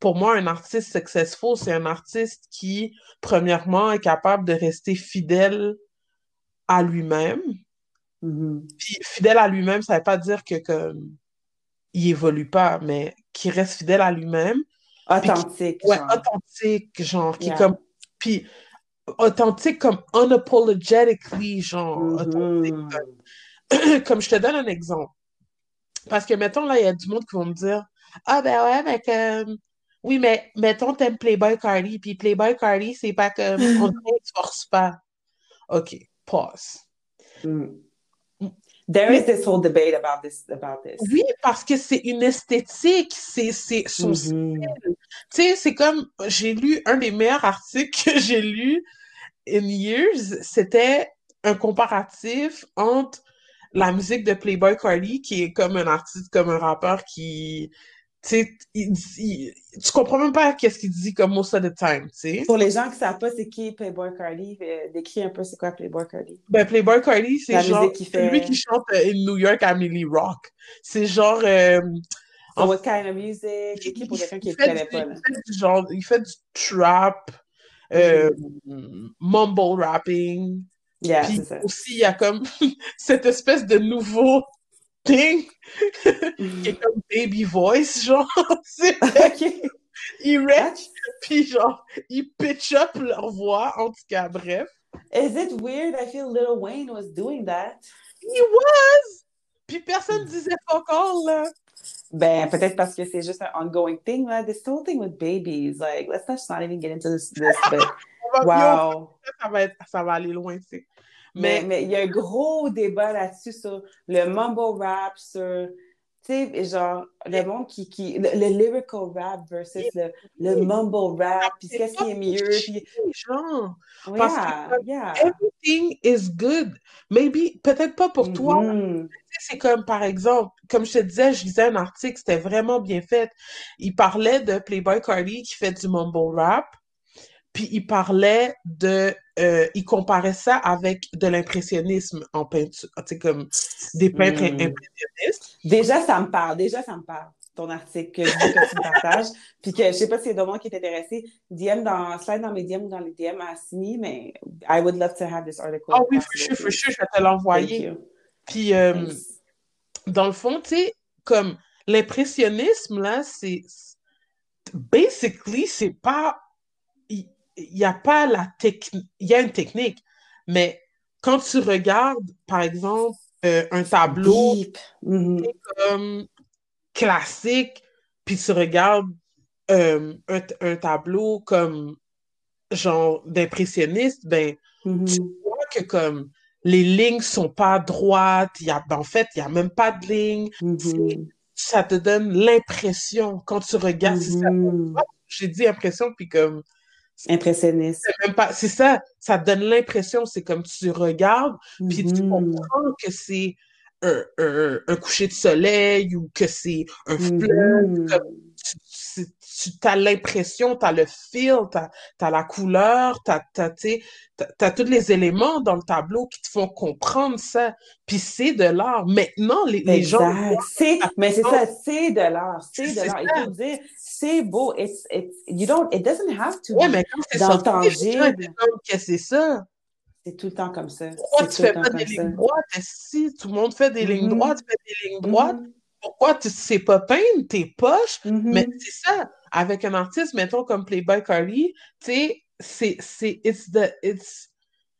pour moi, un artiste successful, c'est un artiste qui, premièrement, est capable de rester fidèle à lui-même. Mhm. Puis fidèle à lui-même, ça veut pas dire que, comme, il évolue pas, mais qui reste fidèle à lui-même. Authentique, Ouais, genre. authentique, genre, qui Yeah. comme. Puis, authentique comme unapologetically, genre. authentique. Mhm. Comme je te donne un exemple. Parce que, mettons, là, il y a du monde qui vont me dire Ah, ben ouais, mais que. Oui, mais mettons, t'aimes Playboy Cardi, puis Playboy Cardi, c'est pas comme. On ne force pas. OK, pause. Mm. There is this whole debate about this. About this. Oui, parce que c'est une esthétique, c'est son Mhm. style. Tu sais, c'est comme, j'ai lu un des meilleurs articles que j'ai lu in years, c'était un comparatif entre la musique de Playboy Cardi, qui est comme un artiste, comme un rappeur qui, tu il comprends même pas qu'est-ce qu'il dit comme most of the time, tu sais. Pour les gens qui savent pas c'est qui Playboy Cardi, euh, décris un peu c'est quoi Playboy Cardi? Ben, Playboy Cardi, c'est genre, qu'il c'est lui fait. qui chante euh, In New York à Millie Rock. C'est genre, euh, So En- what kind of music? Décris pour quelqu'un qui il fait connaît du, pas. il fait du genre, il fait du trap, euh, Mhm. mumble rapping. Yeah, Puis aussi, il y a comme cette espèce de nouveau thing? Qui est comme baby voice, genre, tu sais. OK. Ils rap, puis genre, ils pitch up leur voix, en tout cas, bref. Is it weird? I feel Lil Wayne was doing that. He was! Puis personne disait fuck all, là. Ben, peut-être parce que c'est juste un ongoing thing, là. This whole thing with babies, like, let's just not even get into this, this but wow. ça va, être- ça va aller loin, tu sais. Mais Mais, il y a un gros débat là-dessus sur le mumble rap, sur, tu sais, genre, le monde qui, qui le, le lyrical rap versus le, le mumble rap, puis c'est qu'est-ce qui est mieux, puis, genre, Parce yeah, que- yeah. everything is good. Maybe, peut-être pas pour toi, Mhm. c'est comme, par exemple, comme je te disais, je lisais un article, c'était vraiment bien fait. Il parlait de Playboy Cardi qui fait du mumble rap, puis il parlait de, euh, il comparait ça avec de l'impressionnisme en peinture, tu sais, comme des peintres Mm. impressionnistes. Déjà, ça me parle. Déjà, ça me parle. Ton article que, que tu me partages. Puis que je sais pas y a d'autres gens qui est intéressé. DM dans, slide dans mes DM ou dans les DM à Simi, mais I would love to have this article. Ah oui, for sure, for sure, je vais te l'envoyer. Puis, euh, dans le fond, tu sais, comme l'impressionnisme, là, c'est. Basically, c'est pas. Il n'y a pas la technique. Il y a une technique, mais quand tu regardes, par exemple, euh, un tableau. Mhm. comme classique, puis tu regardes euh, un, un tableau comme genre d'impressionniste, ben, Mhm. tu vois que comme les lignes sont pas droites, il y a, ben, en fait, il n'y a même pas de ligne. Mhm. Ça te donne l'impression quand tu regardes. ça. Mhm. J'ai dit impression, puis comme, Impressionniste. c'est même pas, c'est ça, ça donne l'impression, c'est comme tu regardes, puis tu Mhm. comprends que c'est un, un- un coucher de soleil ou que c'est un fleuve. Tu, as l'impression, tu as le feel, tu as, la couleur, tu as, tous les éléments dans le tableau qui te font comprendre ça. Puis c'est de l'art. Maintenant, les, les gens. Mais c'est ça, c'est de l'art. C'est de C'est l'art. Il faut dire, c'est beau. It's, it's, you don't, it doesn't have to Ouais, be. mais quand c'est dans le sorti, tangible. que c'est ça? C'est tout le temps comme ça. Pourquoi tu le fais pas des lignes droites? Si tout le monde fait des lignes Mhm. droites, tu fais des lignes droites? Mhm. Pourquoi tu sais pas peindre tes poches? Mhm. Mais c'est ça, avec un artiste, mettons, comme Playboy Cardi, tu sais, c'est, c'est, it's the, it's,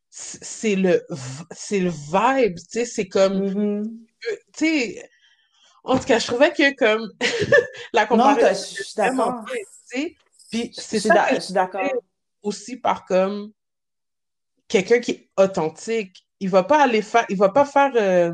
c'est le, c'est le vibe, tu sais, c'est comme, Mhm. tu sais, en tout cas, je trouvais que comme, la Non, comparaison t'as- je suis d'accord. puis c'est ça que je suis d'accord. aussi par comme quelqu'un qui est authentique. Il va pas aller faire, il va pas faire, euh,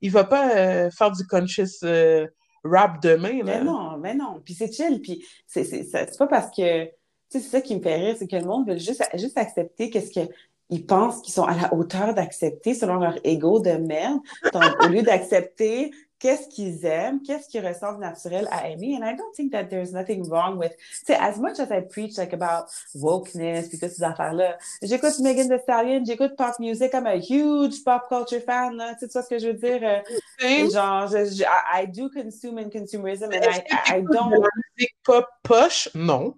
il va pas euh, faire du conscious euh, rap demain, Mais là. non, mais non. Puis c'est chill. Puis c'est pas parce que. Tu sais, c'est ça qui me fait rire, c'est que le monde veut juste, juste accepter qu'est-ce qu'ils pensent qu'ils sont à la hauteur d'accepter selon leur ego de merde, Donc, au lieu d'accepter qu'est-ce qu'ils aiment, qu'est-ce qu'ils ressentent naturel à aimer? And I don't think that there's nothing wrong with. Tu sais, as much as I preach like about wokeness puis toutes ces affaires-là, j'écoute Megan Thee Stallion, j'écoute pop music, I'm a huge pop culture fan, là. Tu sais, ce que je veux dire? Euh, genre, je, je- I, I do consume and consumerism and I, I don't. la musique pop poche? Non.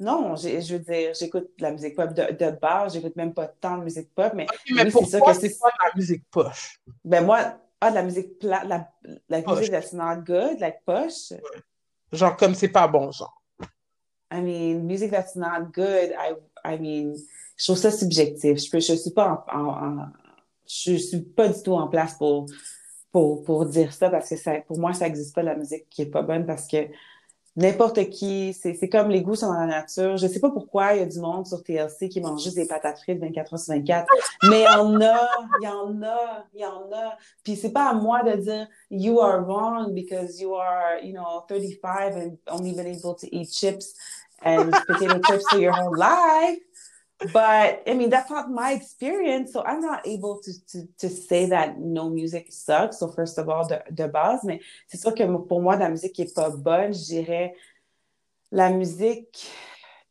Non, je veux dire, j'écoute de la musique pop de, de base, j'écoute même pas tant de musique pop, mais Ok, mais oui, c'est pourquoi que c'est c'est. pas de la musique poche? Ben moi, ah, de la musique plate, la, la Poche. musique that's not good, like poche? Genre comme c'est pas bon, genre. I mean, music that's not good, I, I mean, je trouve ça subjectif. Je peux, je suis pas en, en- en- je suis pas du tout en place pour pour, pour dire ça, parce que ça, pour moi, ça n'existe pas la musique qui est pas bonne, parce que n'importe qui, c'est comme les goûts sont dans la nature. Je sais pas pourquoi il y a du monde sur TLC qui mange juste des patates frites 24 heures sur 24, mais il y en a, il y en a, il y en a. Puis c'est pas à moi de dire you are wrong because you are, you know, 35 and only been able to eat chips and potato chips for your whole life. But I mean, that's not my experience. So I'm not able to, to, to say that no music sucks. So first of all, de, de base, mais c'est sûr que pour moi, la musique qui est pas bonne, je dirais la musique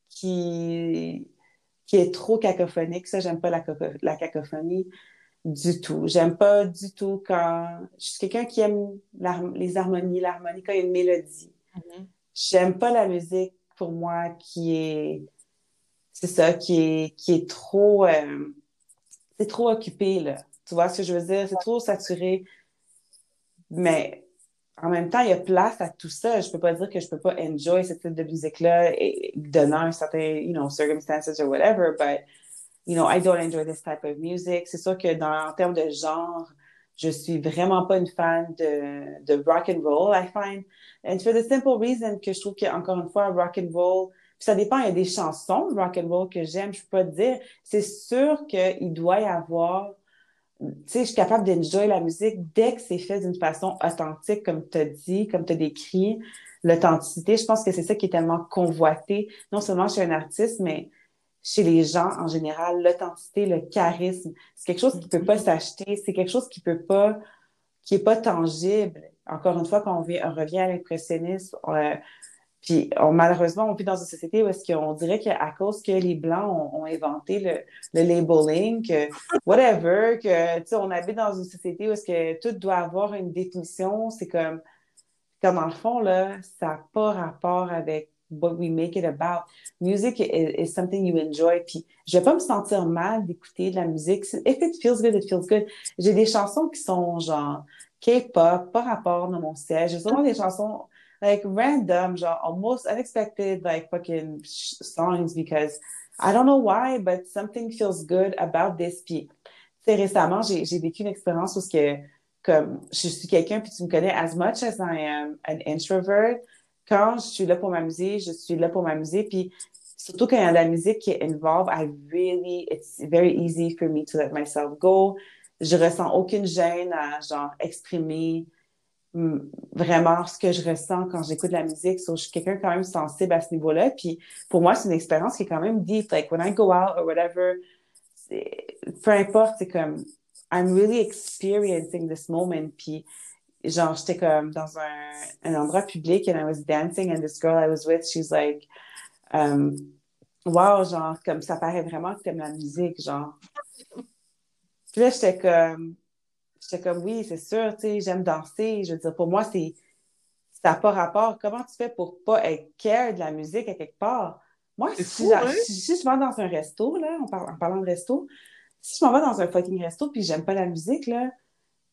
qui, qui est trop cacophonique. Ça, j'aime pas la, la cacophonie du tout. J'aime pas du tout quand je suis quelqu'un qui aime les harmonies, l'harmonie, quand il y a une mélodie. Mm-hmm. J'aime pas la musique pour moi qui est c'est ça, qui est, qui est trop, euh, c'est trop occupé, là. Tu vois ce que je veux dire? C'est trop saturé. Mais en même temps, il y a place à tout ça. Je peux pas dire que je peux pas enjoy ce type de musique-là et donnant un certain, you know, circumstances or whatever, but, you know, I don't enjoy this type of music. C'est sûr que dans, en termes de genre, je suis vraiment pas une fan de, de rock and roll, I find. And for the simple reason que je trouve qu'encore une fois, rock and roll, ça dépend, il y a des chansons de rock and roll que j'aime, je peux pas te dire. C'est sûr qu'il doit y avoir, tu sais, je suis capable d'enjoy la musique dès que c'est fait d'une façon authentique, comme tu as dit, comme tu as décrit. L'authenticité, je pense que c'est ça qui est tellement convoité, non seulement chez un artiste, mais chez les gens en général. L'authenticité, le charisme, c'est quelque chose qui peut pas s'acheter, c'est quelque chose qui peut pas, qui est pas tangible. Encore une fois, quand on, revient à l'impressionnisme, puis malheureusement, on vit dans une société où est-ce qu'on dirait qu'à cause que les Blancs ont, inventé le, le, labeling, que whatever, que tu sais, on habite dans une société où est-ce que tout doit avoir une définition, c'est comme, comme dans le fond, là, ça n'a pas rapport avec what we make it about. Music is, something you enjoy. Puis je vais pas me sentir mal d'écouter de la musique. If it feels good, it feels good. J'ai des chansons qui sont genre K-pop, pas rapport dans mon siège. J'ai souvent des chansons like random, genre almost unexpected, like fucking songs because I don't know why, but something feels good about this. Puis, tu récemment, j'ai vécu une expérience où que, comme, je suis quelqu'un, puis tu me connais, as much as I am an introvert, quand je suis là pour m'amuser, je suis là pour m'amuser, puis surtout quand il y a de la musique qui est involved, I really, it's very easy for me to let myself go. Je ressens aucune gêne à, genre, exprimer vraiment ce que je ressens quand j'écoute la musique. je suis quelqu'un quand même sensible à ce niveau-là. Puis pour moi, c'est une expérience qui est quand même deep. Like when I go out or whatever, peu importe, c'est comme I'm really experiencing this moment. Puis genre, j'étais comme dans un, un, endroit public and I was dancing and this girl I was with, she's like, um, wow, genre, comme ça paraît vraiment que t'aimes la musique, genre. Puis là, j'étais comme, J'étais comme, oui, c'est sûr, tu sais, j'aime danser. Je veux dire, pour moi, c'est, ça n'a pas rapport. Comment tu fais pour pas être care de la musique à quelque part? Moi, si, hein? si, je vais dans un resto, là, en, parlant de resto, si je m'en vais dans un fucking resto puis j'aime pas la musique, là,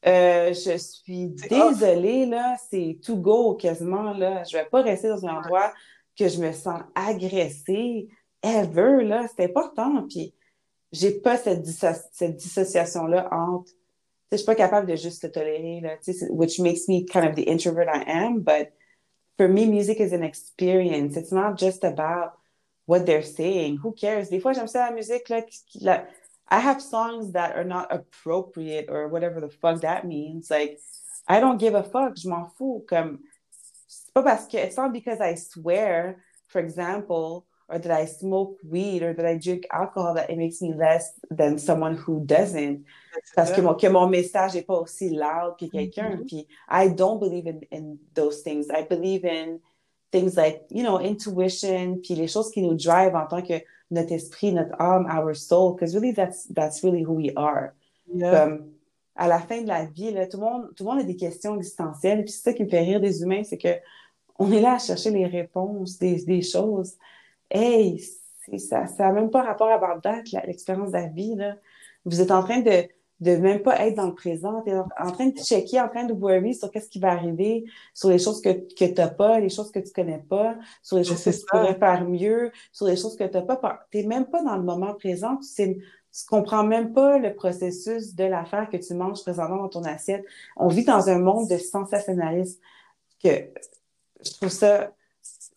euh, je suis désolée, là, c'est to go quasiment, là. Je vais pas rester dans un endroit que je me sens agressée, ever, là. C'est important. Puis, j'ai pas cette, cette dissociation-là entre je suis pas capable de juste te tolérer, là, which makes me kind of the introvert I am. But for me, music is an experience. It's not just about what they're saying. Who cares? Des fois, j'aime ça la musique, là, like, I have songs that are not appropriate or whatever the fuck that means. Like, I don't give a fuck. Je m'en fous. Comme, pas parce que, it's not because I swear, for example, or that I smoke weed or that I drink alcohol that it makes me less than someone who doesn't. Parce que mon, que mon message n'est pas aussi loud que quelqu'un. Mm -hmm. Puis I don't believe in, in those things. I believe in things like, you know, intuition, puis les choses qui nous drive en tant que notre esprit, notre âme, our soul, because really that's, that's really who we are. Yeah. Comme, à la fin de la vie, là, tout, le monde, tout le monde a des questions existentielles, puis c'est ça qui me fait rire des humains, c'est que on est là à chercher les réponses des, des choses hey, ça n'a même pas rapport à Bagdad, l'expérience de la vie. Là. Vous êtes en train de, de même pas être dans le présent, en train de checker, en train de worry sur qu'est-ce qui va arriver, sur les choses que, que tu n'as pas, les choses que tu connais pas, sur les choses que tu pourrais faire mieux, sur les choses que tu n'as pas. Tu n'es même pas dans le moment présent, tu sais, Tu comprends même pas le processus de l'affaire que tu manges présentement dans ton assiette. On vit dans un monde de sensationnalisme que je trouve ça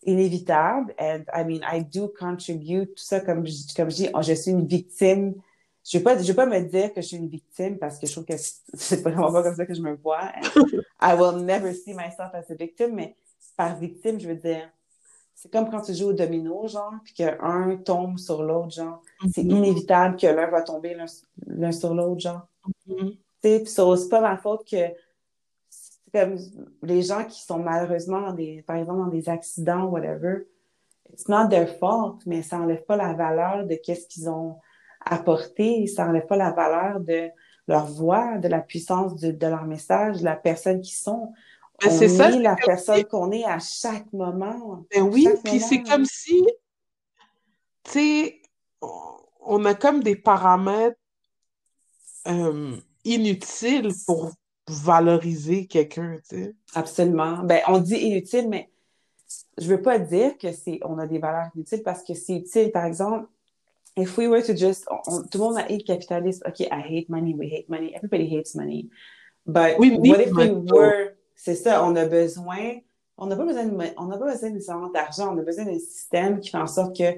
inévitable. And I mean, I do contribute tout ça comme je, comme je dis, oh, je suis une victime. Je vais pas, je vais pas me dire que je suis une victime parce que je trouve que c'est vraiment pas comme ça que je me vois. I will never see myself as a victim, mais par victime, je veux dire, c'est comme quand tu joues au domino, genre, puis qu'un tombe sur l'autre, genre. C'est Mhm. inévitable que l'un va tomber l'un sur l'autre, genre. Mhm. Tu sais, c'est pas ma faute que comme les gens qui sont malheureusement dans des, par exemple, dans des accidents, whatever, it's not their fault, mais ça enlève pas la valeur de qu'est-ce qu'ils ont apporté, ça enlève pas la valeur de leur voix, de la puissance de, de leur message, de la personne qu'ils sont. On c'est ça, la personne qu'on est à chaque moment. Ben oui, puis c'est comme si, tu sais, on- on a comme des paramètres euh, inutiles pour valoriser quelqu'un, tu sais. Absolument. Ben, on dit inutile, mais je veux pas dire que c'est, on a des valeurs inutiles parce que c'est utile. Par exemple, if we were to just, on- tout le monde a hate capitalisme. OK, I hate money, we hate money. Everybody hates money. But We what if we were, c'est ça, on a besoin, on n'a pas besoin de, on n'a pas besoin nécessairement d'argent, on a besoin d'un système qui fait en sorte que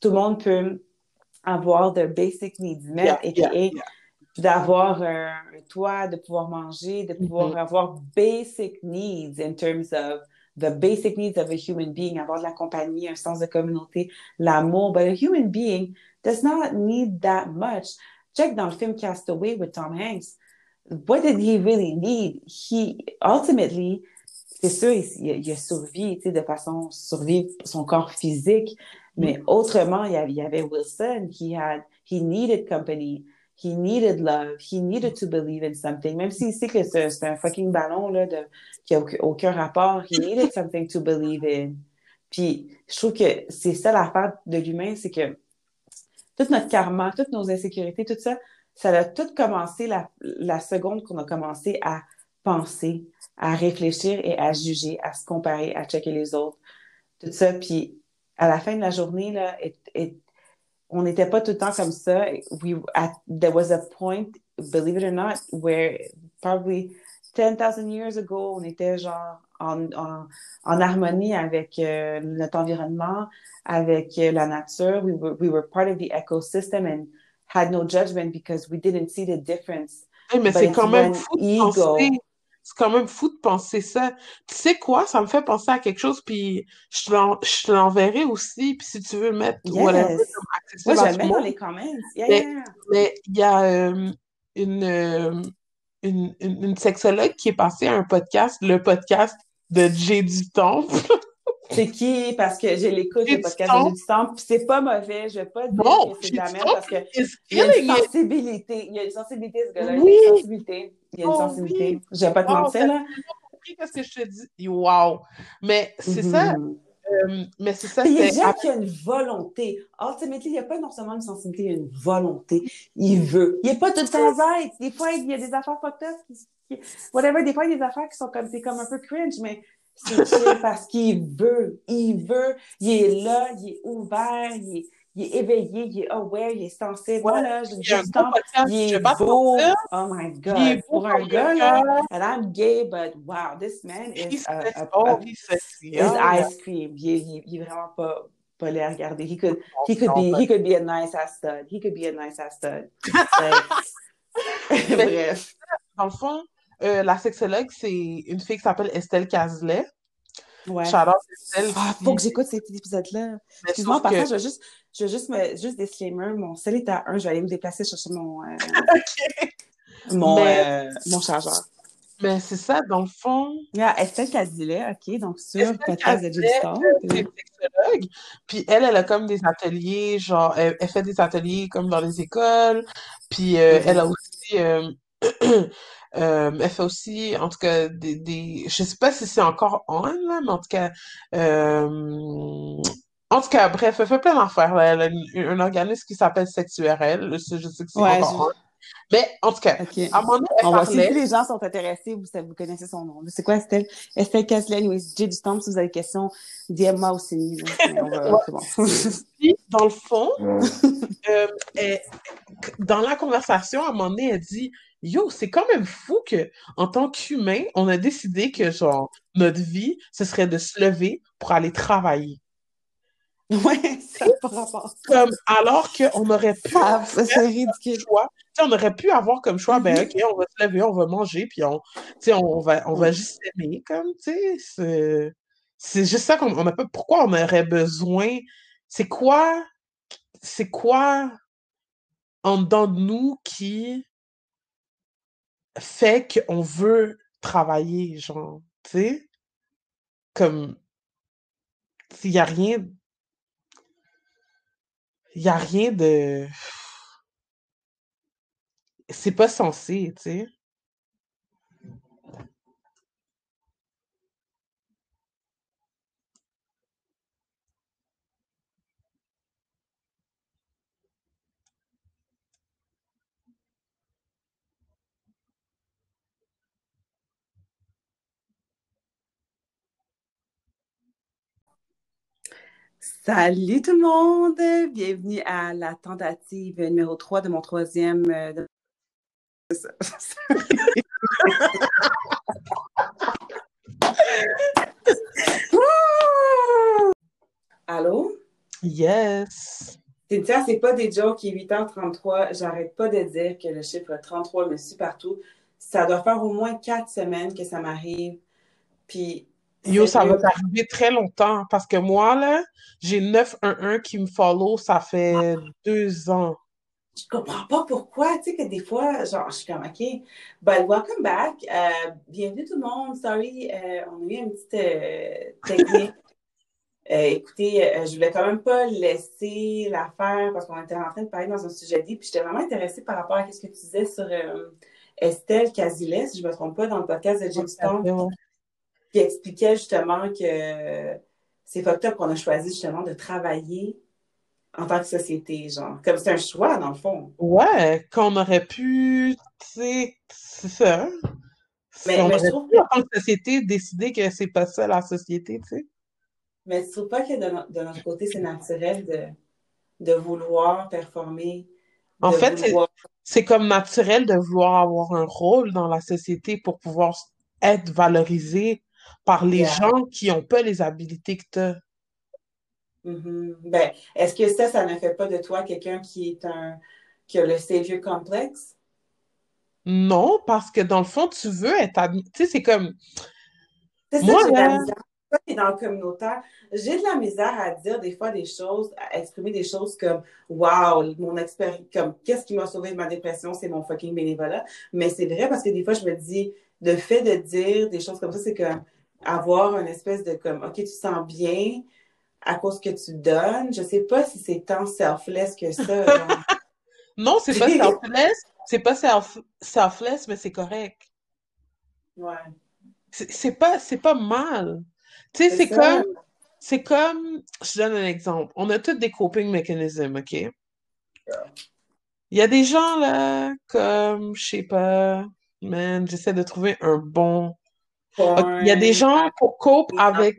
tout le monde peut avoir de basic needs met, Yeah, yeah, yeah. D'avoir un, un toit, de pouvoir manger, de pouvoir Mhm. avoir basic needs in terms of the basic needs of a human being, avoir de la compagnie, un sens de communauté, l'amour. But a human being does not need that much. Check dans le film Castaway with Tom Hanks. What did he really need? He ultimately, c'est sûr, il, il a, survécu, de façon survivre son corps physique, mais autrement, il y avait, il y avait Wilson. He had, he needed company. He needed love. He needed to believe in something. Même s'il sait que c'est un fucking ballon là, de, qui n'a aucun, rapport, he needed something to believe in. Puis, je trouve que c'est ça l'affaire de l'humain, c'est que tout notre karma, toutes nos insécurités, tout ça, ça a tout commencé la, la seconde qu'on a commencé à penser, à réfléchir et à juger, à se comparer, à checker les autres, tout ça. Puis, à la fin de la journée, là, on n'était pas tout le temps comme ça. We, at, there was a point, believe it or not, where probably 10,000 years ago, on était genre en, en, en harmonie avec euh, notre environnement, avec euh, la nature. We were, we were part of the ecosystem and had no judgment because we didn't see the difference. Hey, mais But c'est quand même fou ego-. C'est quand même fou de penser ça. Tu sais quoi? Ça me fait penser à quelque chose, puis je te l'enverrai aussi, puis si tu veux le mettre Yes. whatever comme accessible Moi, je le mettre dans les comments. Yeah, Mais- yeah. Mais il y a euh, une, euh, une, une, une sexologue qui est passée à un podcast, le podcast de Jay du Temple. C'est qui? Parce que je l'écoute, le du podcast de du temps, puis c'est pas mauvais. Je vais pas dire Bon, que c'est de la merde parce que il y a une sensibilité. Il y a une sensibilité, ce gars-là. Oui. une sensibilité. Il y a une Oh, sensibilité. oui. Je vais pas te Wow, mentir, là. compris qu'est-ce que je te dis? Wow! Mais c'est ça, Mhm. euh, mais c'est ça, il y a des gens qui ont une volonté. Ultimately, il n'y a pas non seulement une sensibilité, il y a une volonté. Il veut. Il n'est pas tout le temps. Des fois, il y a des affaires fucked. Qui, qui- whatever, des fois, il y a des affaires qui sont comme, c'est comme un peu cringe, mais c'est parce qu'il veut. Il veut. Il est là, il est ouvert, il est, il est éveillé, il est aware, il est sensible. Ouais, Moi, là, je il podcast, Il est beau. Oh my il est God. beau Pour un gars, là, and I'm gay, but wow, this man is a, a, Oh, a is Oh, ice cream. Il est, il est- il est vraiment pas, pas à regarder. He could, he could be, he could be a nice ass stud. He could be a nice ass stud. Bref. Dans le fond, euh, la sexologue, c'est une fille qui s'appelle Estelle Cazelet. Ouais. Estelle. Ah, faut que j'écoute cet épisode-là. Excuse-moi, par que- contre, je vais juste, je vais juste me, juste disclaimer, mon sel est à 1, je vais aller me déplacer chercher mon, euh, mon, Mais- euh, mon chargeur. Mais c'est ça, dans le fond, Yeah, Estelle Cazilet, OK, donc sur podcast de Judy sexologue. Puis elle, elle a comme des ateliers, genre, elle, elle fait des ateliers comme dans les écoles. Puis euh, Mhm. elle a aussi, euh, euh, elle fait aussi, en tout cas, des, des, je sais pas si c'est encore on, là, mais en tout cas, euh, en tout cas, bref, elle fait plein d'affaires. là. Elle a un organisme qui s'appelle Sexuel. Je sais je sais que c'est Ouais, encore Mais en tout cas, à un moment donné, elle On va si parlait. les gens sont intéressés, vous, vous connaissez son nom. C'est quoi, Estelle? Estelle Kessler, oui, J du Temple, si vous avez des questions, DM-moi aussi. va- C'est bon. Puis, dans le fond, euh, elle- dans la conversation, à un moment donné, elle dit Yo, c'est quand même fou que, en tant qu'humain, on a décidé que, genre, notre vie, ce serait de se lever pour aller travailler. ouais, ça n'a pas rapport. Comme, alors qu'on aurait pu Ah, c'est ridicule. choix. On aurait pu avoir comme choix, ben Mhm. OK, on va se lever, on va manger, puis on, on va, on va juste s'aimer, comme, tu sais, c'est, juste ça qu'on on a pas, pourquoi on aurait besoin, c'est quoi, c'est quoi en dedans de nous qui fait qu'on veut travailler, genre, tu sais, comme, il y a rien, il y a rien de, c'est pas censé, tu sais. Salut tout le monde! Bienvenue à la tentative numéro 3 de mon troisième. euh, de-! Allô? Yes! Cynthia, c'est pas des jokes, il est 8h33. J'arrête pas de dire que le chiffre 33 me suit partout. Ça doit faire au moins quatre semaines que ça m'arrive. Puis, Yo, ça va t'arriver très longtemps parce que moi, là, j'ai 911 qui me follow, ça fait deux ans. je comprends pas pourquoi, tu sais, que des fois, genre, je suis comme, OK, but welcome back. Euh, bienvenue tout le monde. Sorry, euh, on a eu une petite euh, technique. Écoutez, je voulais quand même pas laisser la faire parce qu'on était en train de parler dans un sujet dit, puis j'étais vraiment intéressée par rapport à ce que tu disais sur Estelle Cazilet, si je me trompe pas, dans le podcast de James Stone, expliquait justement que c'est fucked up qu'on a choisi justement de travailler en tant que société, genre. Comme c'est un choix, dans le fond. Ouais, qu'on aurait pu, tu sais, c'est ça. Mais- on mais je trouve pu, en tant que société, décider que c'est pas ça la société, tu sais. Mais tu trouves pas que de, no- de notre côté, c'est naturel de, de vouloir performer, En fait, vouloir... C'est comme naturel de vouloir avoir un rôle dans la société pour pouvoir être valorisé par les Yeah. gens qui ont pas les habilités que tu as. Mhm. Ben, est-ce que ça, ça ne fait pas de toi quelqu'un qui est un qui a le savior complexe? Non, parce que dans le fond, tu veux être admis. Tu sais, c'est comme. C'est ça Moi, que j'ai de la là- t'es dans le communautaire. J'ai de la misère à dire des fois des choses, à exprimer des choses comme Wow, mon expérience, comme qu'est-ce qui m'a sauvé de ma dépression, c'est mon fucking bénévolat. Mais c'est vrai parce que des fois, je me dis, le fait de dire des choses comme ça, c'est comme avoir une espèce de comme OK, tu sens bien à cause que tu donnes. Je sais pas si c'est tant selfless que ça. genre. Non, c'est pas selfless. C'est pas self- selfless, mais c'est correct. Ouais. C'est pas, c'est pas mal. Tu sais, C'est comme. C'est comme. Je donne un exemple. On a tous des coping mechanisms, OK? Il y a des gens, là, comme, je sais pas, man, j'essaie de trouver un bon. Il y a des gens pour cope avec,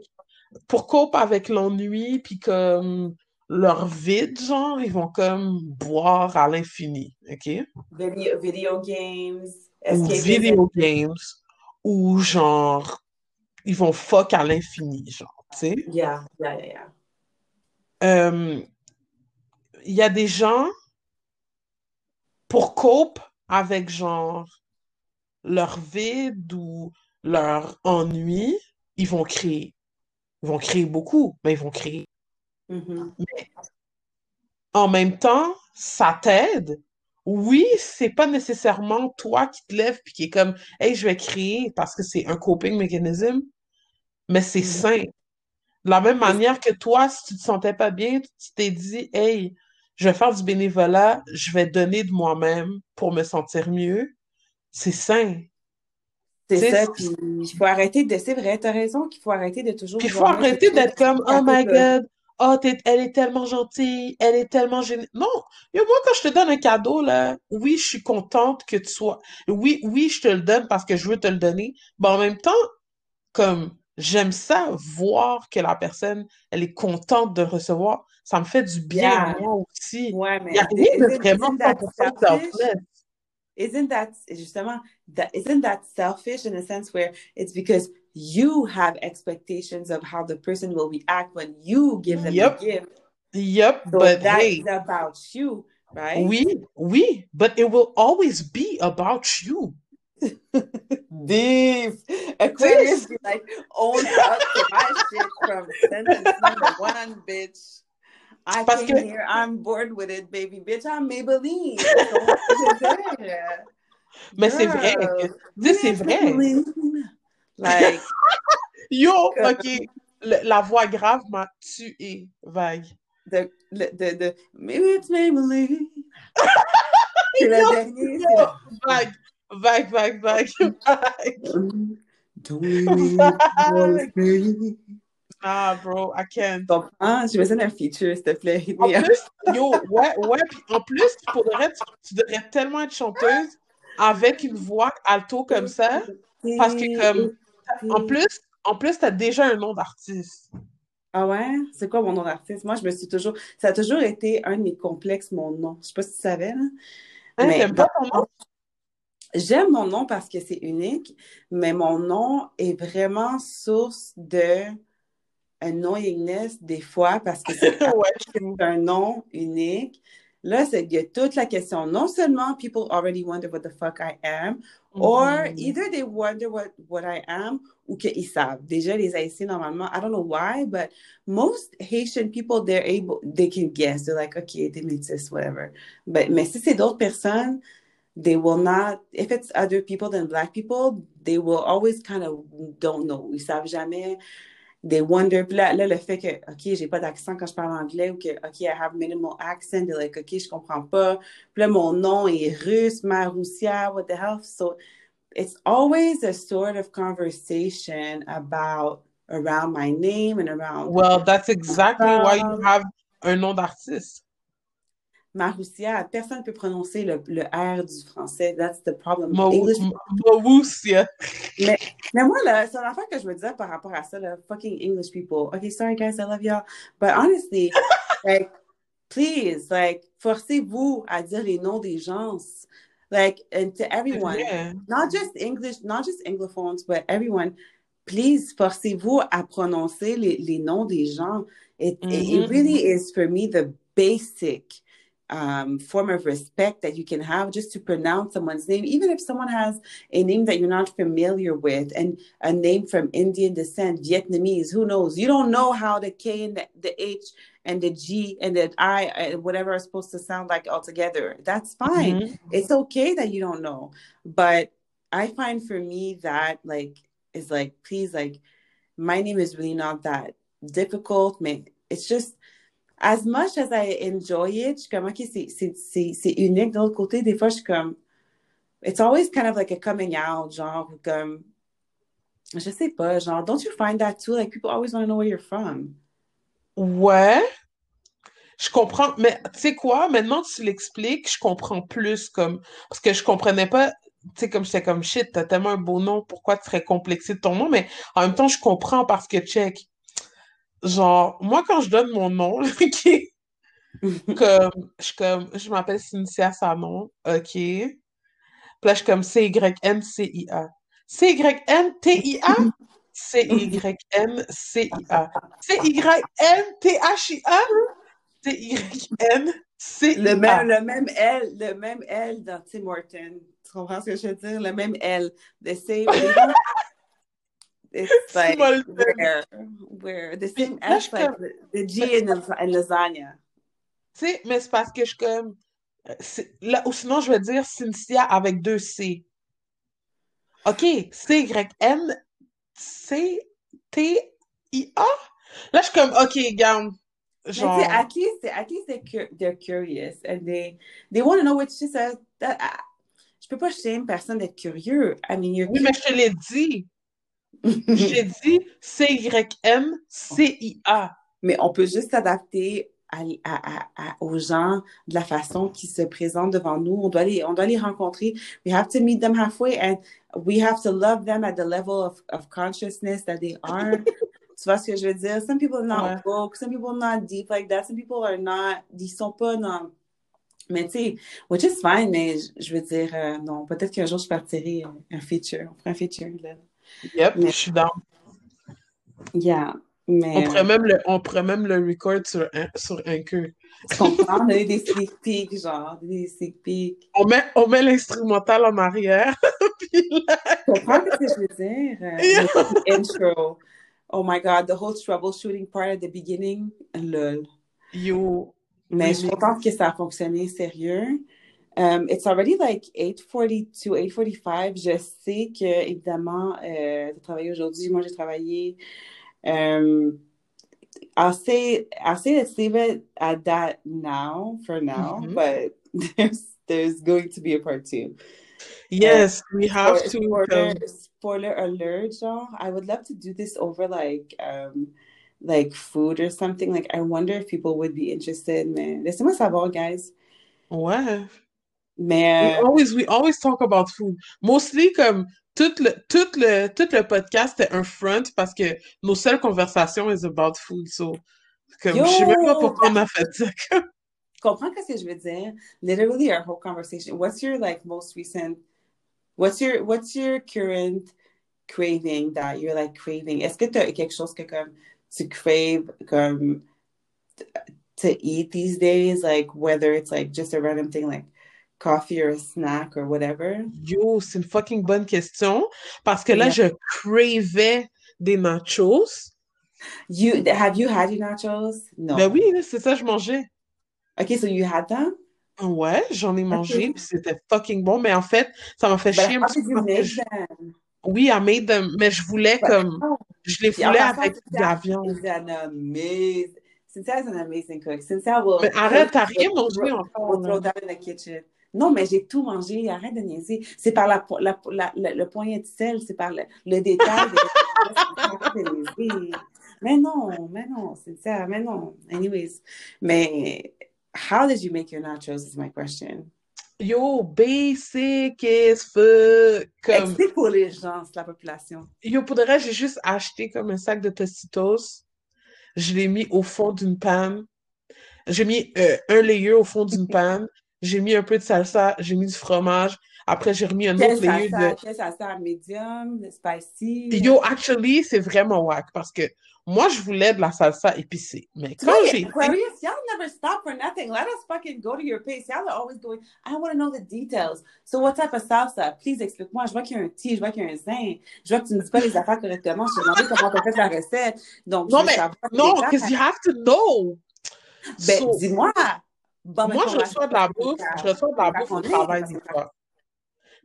pour cope avec l'ennui, puis comme leur vide, genre, ils vont comme boire à l'infini, OK? Video, video games, Ou video games, ou genre, ils vont fuck à l'infini, genre, tu sais? Yeah, yeah, yeah, yeah. Euh, Il y a des gens, pour cope avec, genre, leur vide ou leur ennui, ils vont créer. Ils vont créer beaucoup, mais ils vont créer. Mhm. En même temps, ça t'aide. Oui, c'est pas nécessairement toi qui te lèves puis qui est comme, hey, je vais créer parce que c'est un coping mechanism, mais c'est Mhm. sain. De la même manière que toi, si tu te sentais pas bien, tu t'es dit, hey, je vais faire du bénévolat, je vais donner de moi-même pour me sentir mieux. C'est sain. C'est ça, puis il faut arrêter de... C'est vrai, t'as raison qu'il faut arrêter de toujours Puis il faut arrêter d'être comme, oh my de- God, oh, elle est tellement gentille, elle est tellement géniale. Non, moi, quand je te donne un cadeau, là, oui, je suis contente que tu sois. Oui, oui, je te le donne parce que je veux te le donner. Mais en même temps, comme j'aime ça, voir que la personne, elle est contente de recevoir. Ça me fait du bien à moi aussi. Ouais, mais Il y a rien de vraiment isn't that 100% selfish? selfless. Isn't that justement that isn't that selfish in a sense where it's because you have expectations of how the person will react when you give them Yep. the gift. Yep, So but that hey, is about you, right? We we, but it will always be about you. Beef. Aquarius like, own up to my shit from sentence number one, bitch. I Parce came que- here, I'm bored with it, baby. Bitch, I'm Maybelline. Donc, c'est vrai. Mais c'est vrai Girl, que- tu sais, c'est vrai. Like, Yo, ok, le- la voix grave m'a tué, vague. the, the, the, the, maybe it's Maybelline. C'est le Yo, dernier. yo, vague, vague, vague, vague, vague. Don't leave me for free. Ah, bro, I can't. Donc, ah, je me sens un feature, s'il te plaît. En plus, yo, ouais, ouais, puis en plus, pour le reste, tu devrais tellement être chanteuse avec une voix alto comme ça, parce que comme, en plus, en plus, t'as déjà un nom d'artiste. Ah ouais? C'est quoi mon nom d'artiste? Moi, je me suis toujours. Ça a toujours été un de mes complexes, mon nom. Je sais pas si tu savais, là. Hein, Mais pas ton nom? J'aime mon nom parce que c'est unique, mais mon nom est vraiment source de annoyingness des fois parce que c'est Ouais, un nom unique. Là, c'est il y a toute la question. Non seulement people already wonder what the fuck I am, or Mhm. either they wonder what, what I am ou qu'ils savent. Déjà, les Haïtiens, normalement, I don't know why, but most Haitian people, they're able, they can guess. They're like, okay, they métis, whatever. But, mais si c'est d'autres personnes, they will not, if it's other people than black people, they will always kind of don't know. Ils savent jamais. They wonder. Puis là, là, le fait que, OK, j'ai pas d'accent quand je parle anglais ou que, OK, I have minimal accent, they're like, OK, je comprends pas. Puis là, mon nom est russe, Maroussia, what the hell? So it's always a sort of conversation about around my name and around Well, that's exactly why you Um, have un nom d'artiste. Maroussia. Personne ne peut prononcer le, le R du français. That's the problem. Mo- English M- Mawusia. Mais, mais moi, c'est une affaire que je me disais par rapport à ça, là, fucking English people. Okay, sorry guys, I love y'all. But honestly, like, please, like, forcez-vous à dire les noms des gens. Like, and to everyone, Yeah. not just English, not just Anglophones, but everyone, please, forcez-vous à prononcer les, les noms des gens. It, it, it Mhm. really is, for me, the basic um, form of respect that you can have just to pronounce someone's name, even if someone has a name that you're not familiar with and a name from Indian descent, Vietnamese, who knows? You don't know how the K and the, the H and the G and the I, and whatever are supposed to sound like altogether. That's fine. Mhm. It's okay that you don't know. But I find for me that like is like, please, like my name is really not that difficult. It's just as much as I enjoy it, je suis comme, OK, c'est, unique. De l'autre côté, des fois, je suis comme, it's always kind of like a coming out, genre, comme, je sais pas, genre, don't you find that too? Like, people always want to know where you're from. Ouais, je comprends, mais tu sais quoi, maintenant que tu l'expliques, je comprends plus comme, parce que je comprenais pas, tu sais, comme j'étais comme shit, t'as tellement un beau nom, pourquoi tu serais complexé de ton nom, mais en même temps, je comprends parce que check, genre, moi quand je donne mon nom, comme, je comme, je m'appelle Cynthia Sanon, ok, puis là, je suis comme C-Y-N-C-I-A. C-Y-N-T-I-A? C-Y-N-C-I-a. C-Y-N-T-H-I-A? C-Y-N-C-I-A. Le même, le même L, le même L dans Tim Horton. Tu comprends ce que je veux dire? Le même L. The same. It's like Small where, where the same Là, S, je like comme- the, G in, the, in lasagna. Tu sais, mais c'est parce que je suis comme. euh, Là, ou sinon, je vais dire Cynthia avec deux C. OK, C-Y-N-C-T-I-A? Là, je suis comme, OK, garde. Mais Genre. sais, at least, at least they're, cu- they're curious? And they, they want to know which just a, that, ah, je peux pas shame personne d'être curieux. I mean, you're Oui, mais je te l'ai dit. J'ai dit C-Y-N-C-I-A. Mais on peut juste s'adapter à, à, à, aux gens de la façon qui se présentent devant nous. On doit les, on doit les rencontrer. We have to meet them halfway and we have to love them at the level of, of consciousness that they are. tu vois ce que je veux dire? Some people are not Ouais. woke, some people are not deep like that, some people are not, ils sont pas dans, mais tu sais, which is fine, mais je, je veux dire, euh, non, peut-être qu'un jour je partirai un, un feature, on fera un feature, là. Yep, Mais- je suis down. Yeah, On mais pourrait même le, on pourrait même le record sur un, sur un queue. tu comprends, on a eu des sneak peeks, genre, des sneak peeks. On met, on met l'instrumental en arrière. Puis là, Tu comprends ce que je veux dire? Euh, Yeah. intro. Oh my God, the whole troubleshooting part at the beginning, lol. yo, Mais je suis contente que ça a fonctionné sérieux. Um, it's already like 8.42, 8.45. Je sais que, évidemment, euh, tu as travaillé aujourd'hui. Moi, j'ai travaillé. Um, I'll say, I'll say let's leave it at that now, for now, Mhm. but there's, there's going to be a part two. yes, we have Spoiler, to. spoiler, um, spoiler alert, genre, I would love to do this over like um like food or something. Like I wonder if people would be interested, mais laissez-moi savoir, guys. ouais. We Mais euh, always, we always talk about food. Mostly, comme, tout le, tout le, tout le podcast est un front parce que nos seules conversations is about food. So, comme, je sais même pas yo, pourquoi on a fait ça. comprends ce que je veux dire? Literally our whole conversation. What's your like most recent what's your what's your current craving that you're like craving? Est-ce que tu as quelque chose que comme tu craves comme to eat these days? Like whether it's like just a random thing like coffee or a snack or whatever? Yo, c'est une fucking bonne question. Parce que là, Yeah. je cravais des nachos. You have you had your nachos? No. Ben oui, c'est ça, je mangeais. Okay, so you had them? Ouais, j'en ai mangé, Okay. puis c'était fucking bon. Mais en fait, ça m'a fait But chier un petit peu je- oui, I made them, mais je voulais But comme, je les voulais passant, avec de la viande. is an amazing. Cynthia is an amazing cook. Cynthia will Mais arrête, t'as rien mangé encore, will là. throw down in the kitchen. Non, mais j'ai tout mangé. Arrête de niaiser. C'est par la, po- la, la, la- le poignet de sel, c'est par le, le détail. de-. Mais non, mais non, Cynthia, mais non. Anyways, mais how did you make your nachos is my question. Yo, basic as fuck. Comme, Explique pour les gens, c'est la population. yo, pour de vrai, j'ai juste acheté comme un sac de Tostitos. Je l'ai mis au fond d'une panne. J'ai mis euh, un layer au fond d'une panne. J'ai mis un peu de salsa. J'ai mis du fromage. Après, j'ai remis un autre layer de... quelle salsa medium, spicy? Yo, actually, c'est vraiment whack parce que moi, je voulais de la salsa épicée. Mais quand j'ai. Aquarius, y'all never stop for nothing. Let us fucking go to your pace. Y'all are always going, I want to know the details. So what type of salsa? Please explique-moi. Je vois qu'il y a un T, je vois qu'il y a un zin. Je vois que tu ne dis pas les affaires correctement. Je t'ai demandé comment tu as fait la recette. Donc, Non, mais non, because you have to know. Ben, So, dis-moi. Moi, je reçois de la bouffe, je reçois de la bouffe au travail que- fois.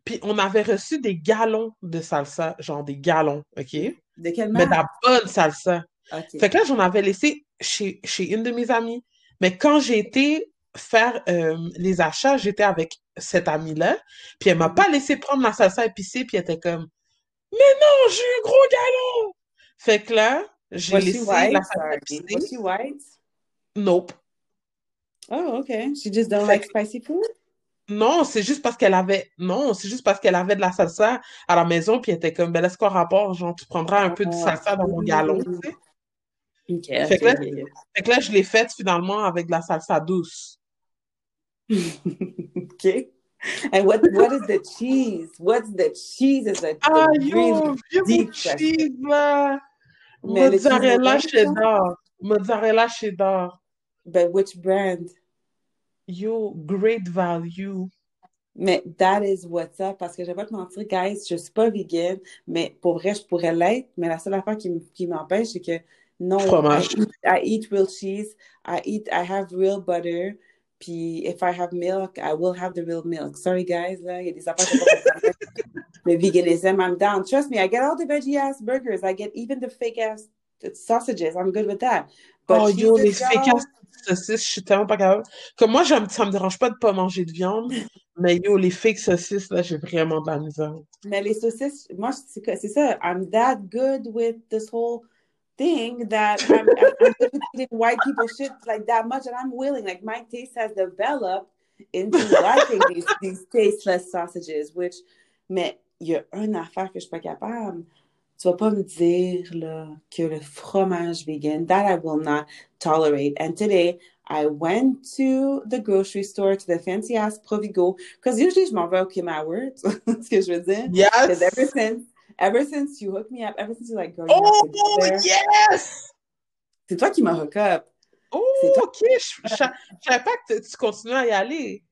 Puis on avait reçu des galons de salsa, genre des galons, OK? De quelle Mais de marque? la bonne salsa. Fait que là, j'en avais laissé chez, chez une de mes amies. Mais quand j'ai été faire euh, les achats, j'étais avec cette amie-là. Puis elle m'a Mhm. pas laissé prendre la salsa épicée. Puis elle était comme, mais non, j'ai un gros galon! Fait que là, j'ai laissé la salsa épicée. Was she white? Nope. Oh, okay. She just don't like spicy food? Non, c'est juste parce qu'elle avait, non, c'est juste parce qu'elle avait de la salsa à la maison, puis elle était comme, ben, laisse quoi rapport, genre, tu prendras un peu de Oh, salsa dans mon galon, tu sais. OK, Fait OK, que là, OK. fait que là, je l'ai faite finalement avec de la salsa douce. okay. And what what is the cheese? What's the cheese? Is a Ah, the yo, question. cheese, là! Mozzarella cheddar. Mozzarella cheddar. But which brand? Yo, great value. Mais that is what's up. Parce que je vais pas te mentir, guys, je suis pas vegan, mais pour vrai, je pourrais l'être. Mais la seule affaire qui, m'empêche, c'est que non, I eat, I eat real cheese. I eat, I have real butter. Puis if I have milk, I will have the real milk. Sorry, guys, là, il y a des affaires que je peux pas comprendre. Le veganism, I'm down. Trust me, I get all the veggie ass burgers. I get even the fake ass sausages. I'm good with that. But Oh, yo, les cheeses, fake y'all, ass saucisses, je suis tellement pas capable. Comme moi, ça me dérange pas de pas manger de viande, mais yo, les fake saucisses, là, j'ai vraiment de la. Mais les saucisses, moi, c'est ça. I'm that good with this whole think that I'm, I'm, I'm eating white people shit like that much, and I'm willing. Like my taste has developed into liking these, these tasteless sausages, which, mais il y a une affaire que je suis pas capable. Tu vas pas me dire là, que le fromage vegan, that I will not tolerate. And today, I went to the grocery store, to the fancy ass Provigo, because usually je m'en vais au Howard, ce que je veux dire. Yes! Because ever since, ever since you hooked me up, ever since you're like, girl, you Oh, there. yes! C'est toi qui m'as hook up. Oh, ok. Je je- savais pas que tu- continuais à y aller.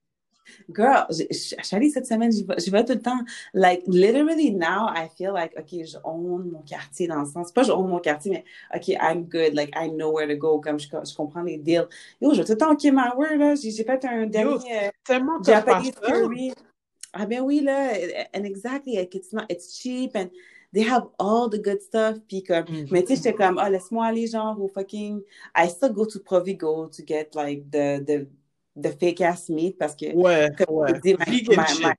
Girl, je je- je allée cette semaine, j'y vais, tout le temps. Like, literally now, I feel like, OK, je own mon quartier dans le sens, pas je own mon quartier, mais OK, I'm good, like, I know where to go, comme je, je comprends les deals. Yo, je vais tout le temps au Kim Howard, là, j'ai fait un Yo, dernier euh, tellement Japanese curry. Ah ben oui, là, and exactly, like, it's not, it's cheap, and they have all the good stuff, puis comme, Mhm. mais tu sais, j'étais comme, ah, laisse-moi aller, genre, au fucking, I still go to Provigo to get, like, the, the, the fake ass meat, parce que, Ouais, ouais. dis, my, my, my,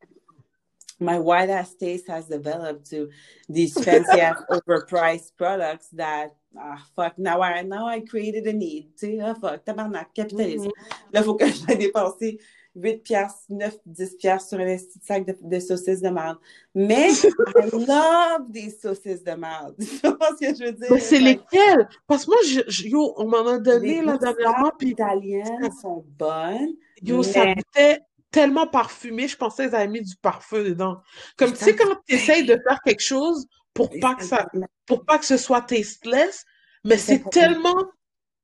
my white ass taste has developed to these fancy ass overpriced products that ah fuck now I now I created a need tu sais ah fuck tabarnak capitalisme Mhm. là faut que je vais dépenser 8 piastres 9 10 piastres sur un petit sac de, de saucisses de merde mais I love these saucisses de merde tu vois ce que je veux dire? Mais c'est Like, lesquels? Parce que moi, je, je- yo, on m'en a donné les là dernièrement, puis italiennes sont bonnes yo, ça mais goûtait tellement parfumé, je pensais qu'ils avaient mis du parfum dedans. Comme tu sais, quand tu essayes de faire quelque chose pour pas que ça, pour pas que ce soit tasteless, mais c'est tellement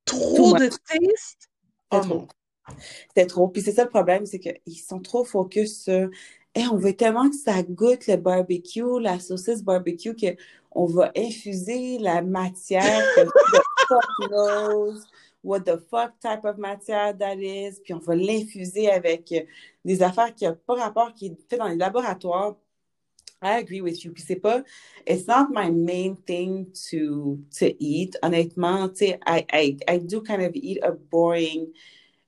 trop de taste. Oh non. C'était trop. Puis c'est ça le problème, c'est qu'ils sont trop focus sur Hey, on veut tellement que ça goûte le barbecue, la saucisse barbecue, qu'on va infuser la matière que the fuck knows what the fuck type of matière that is, puis on va l'infuser avec euh, des affaires qui n'ont pas rapport, qui est fait dans les laboratoires. I agree with you. Puis c'est pas, it's not my main thing to, to eat. Honnêtement, tu sais, I, I, I do kind of eat a boring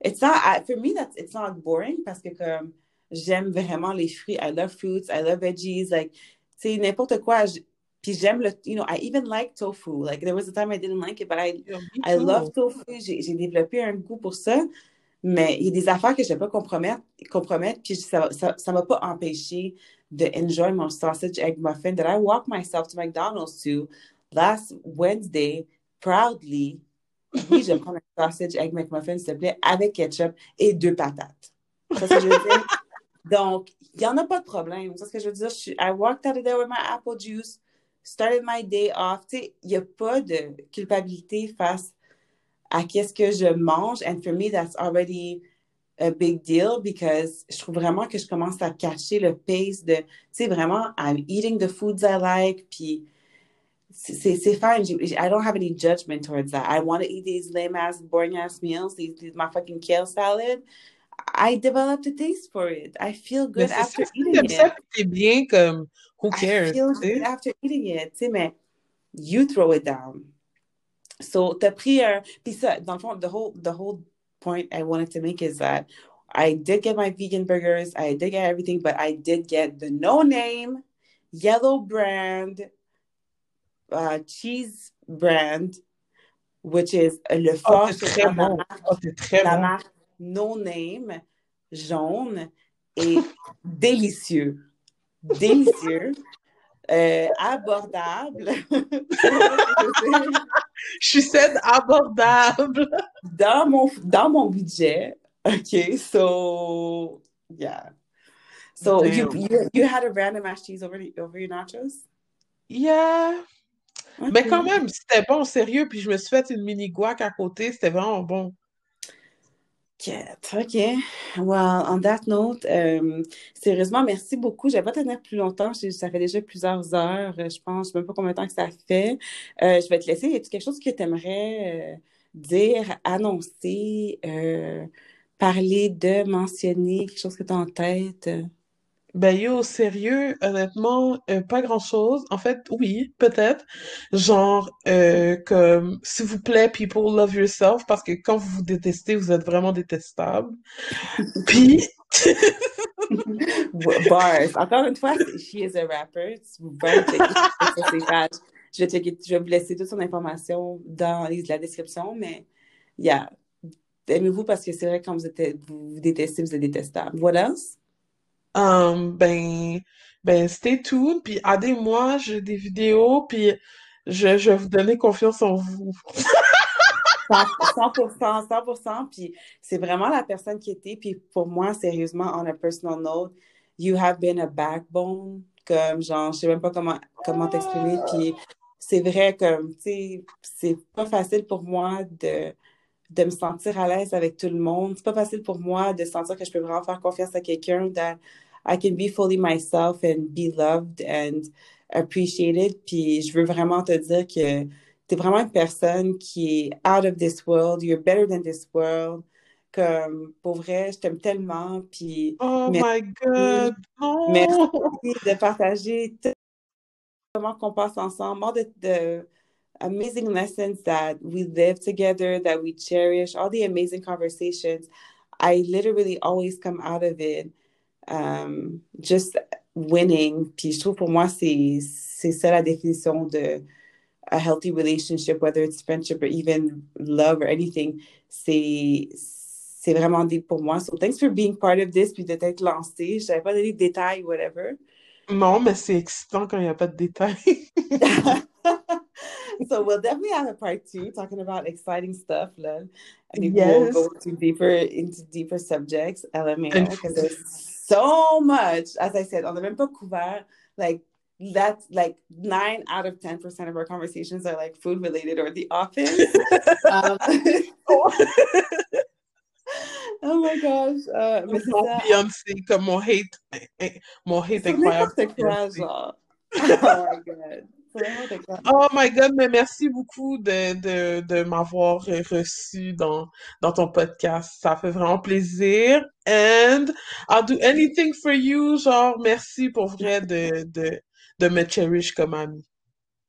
It's not, I, for me, that's, it's not boring parce que comme j'aime vraiment les fruits. I love fruits. I love veggies. Like, sais, n'importe quoi. je- Puis j'aime le, you know, I even like tofu. Like, there was a time I didn't like it, but I, I love tofu. J'ai développé un goût pour ça. Mais il y a des affaires que je ne vais pas compromettre, compromettre puis ça ça, ça m'a pas empêché de enjoy mon sausage egg muffin that I walked myself to McDonald's to last Wednesday proudly. Oui, je vais prendre un sausage egg McMuffin, s'il te plaît, avec ketchup et deux patates. C'est ce que je veux dire. Donc, il n'y en a pas de problème. C'est ce que je veux dire. Je I walked out of there with my apple juice, started my day off. Il n'y a pas de culpabilité face à qu'est-ce que je mange. And for me, that's already a big deal because je trouve vraiment que je commence à cacher le pace de, tu sais, vraiment, I'm eating the foods I like, puis c'est c'est- c'est fine. I don't have any judgment towards that. I want to eat these lame ass, boring ass meals, these, these my fucking kale salad. I developed a taste for it. I feel good ça, after si eating it. ça, puis bien, comme, who I cares, feel tu good after eating it. Tu sais, mais you throw it down. So, t'as pris un. Puis ça, dans le fond, the whole, the whole point I wanted to make is that I did get my vegan burgers, I did get everything, but I did get the no name, yellow brand, uh, cheese brand, which is le Oh, fort c'est sur très la bon. marque, Oh, c'est très la bon. marque no name, jaune et délicieux. Délicieux. Euh, abordable. Je suis abordable. dans mon dans mon budget. Okay, so yeah. So you, you you had a random mashed cheese over the, over your nachos? Yeah. Mais quand même, c'était bon, sérieux. Puis je me suis fait une mini guac à côté. C'était vraiment bon. OK. Well, on that note, euh, sérieusement, merci beaucoup. Je vais pas tenir plus longtemps. Ça fait déjà plusieurs heures. euh, Je pense, je sais même pas combien de temps que ça fait. Euh, je vais te laisser. Y a quelque chose que tu aimerais dire, annoncer, parler de, mentionner, quelque chose que tu as en tête? Ben yo, sérieux, honnêtement, euh, pas grand-chose. En fait, oui, peut-être. Genre, euh, comme, s'il vous plaît, people love yourself, parce que quand vous vous détestez, vous êtes vraiment détestable. Puis, Bars. Encore une fois, she is a rapper. Sur ses pages je vais, checker, je vais vous laisser toute son information dans la description, mais yeah. Aimez-vous parce que c'est vrai que quand vous, êtes, vous, détestez, vous êtes détestable. What else? Um, ben, ben, stay tuned, puis aidez-moi, j'ai des vidéos, puis je, je vais vous donner confiance en vous. 100%, 100%, puis c'est vraiment la personne qui était, puis pour moi, sérieusement, on a personal note, you have been a backbone, comme genre, je sais même pas comment, comment t'exprimer, puis c'est vrai que, tu sais, c'est pas facile pour moi de, de me sentir à l'aise avec tout le monde. C'est pas facile pour moi de sentir que je peux vraiment faire confiance à quelqu'un, that I can be fully myself and be loved and appreciated. Puis je veux vraiment te dire que tu es vraiment une personne qui est out of this world, you're better than this world. Comme, pour vrai, je t'aime tellement. Puis, oh my God! Merci de partager comment qu'on passe ensemble, the, the amazing lessons that we live together, that we cherish, all the amazing conversations. I literally always come out of it um, just winning. Puis je trouve pour moi, c'est, c'est ça la définition de a healthy relationship, whether it's friendship or even love or anything. C'est, c'est vraiment deep pour moi. So thanks for being part of this, puis de t'être lancé. Je savais pas donner de détails, whatever. Non, mais c'est excitant quand il n'y a pas de détails. so we'll definitely have a part two talking about exciting stuff, Lynn. I think yes. we'll go to deeper into deeper subjects, LMAO, because there's so much. As I said, on the même pas couvert, like that's like nine out of ten percent of our conversations are like food related or the office. um, Oh my gosh. Uh, mais mon Beyoncé, comme mon hate, mon hate incroyable. oh my god. Oh my God, mais merci beaucoup de, de, de m'avoir reçu dans, dans ton podcast. Ça fait vraiment plaisir. And I'll do anything for you. Genre, merci pour vrai de, de, de me cherish comme amie.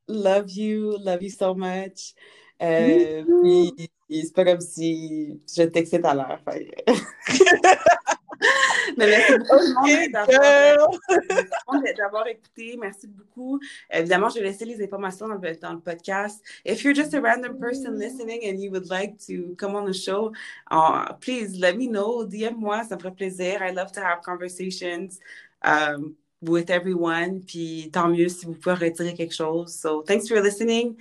Love you, love you so much. Euh, puis, c'est pas comme si je textais à l'heure. Mais merci beaucoup d'avoir écouté. Merci beaucoup. Évidemment, je vais laisser les informations dans le, dans le, podcast. If you're just a random person listening and you would like to come on the show, uh, please let me know. DM-moi, ça me ferait plaisir. I love to have conversations. Um, with everyone. Puis tant mieux si vous pouvez retirer quelque chose. So, thanks for listening.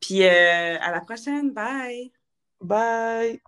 Puis euh, à la prochaine. Bye. Bye.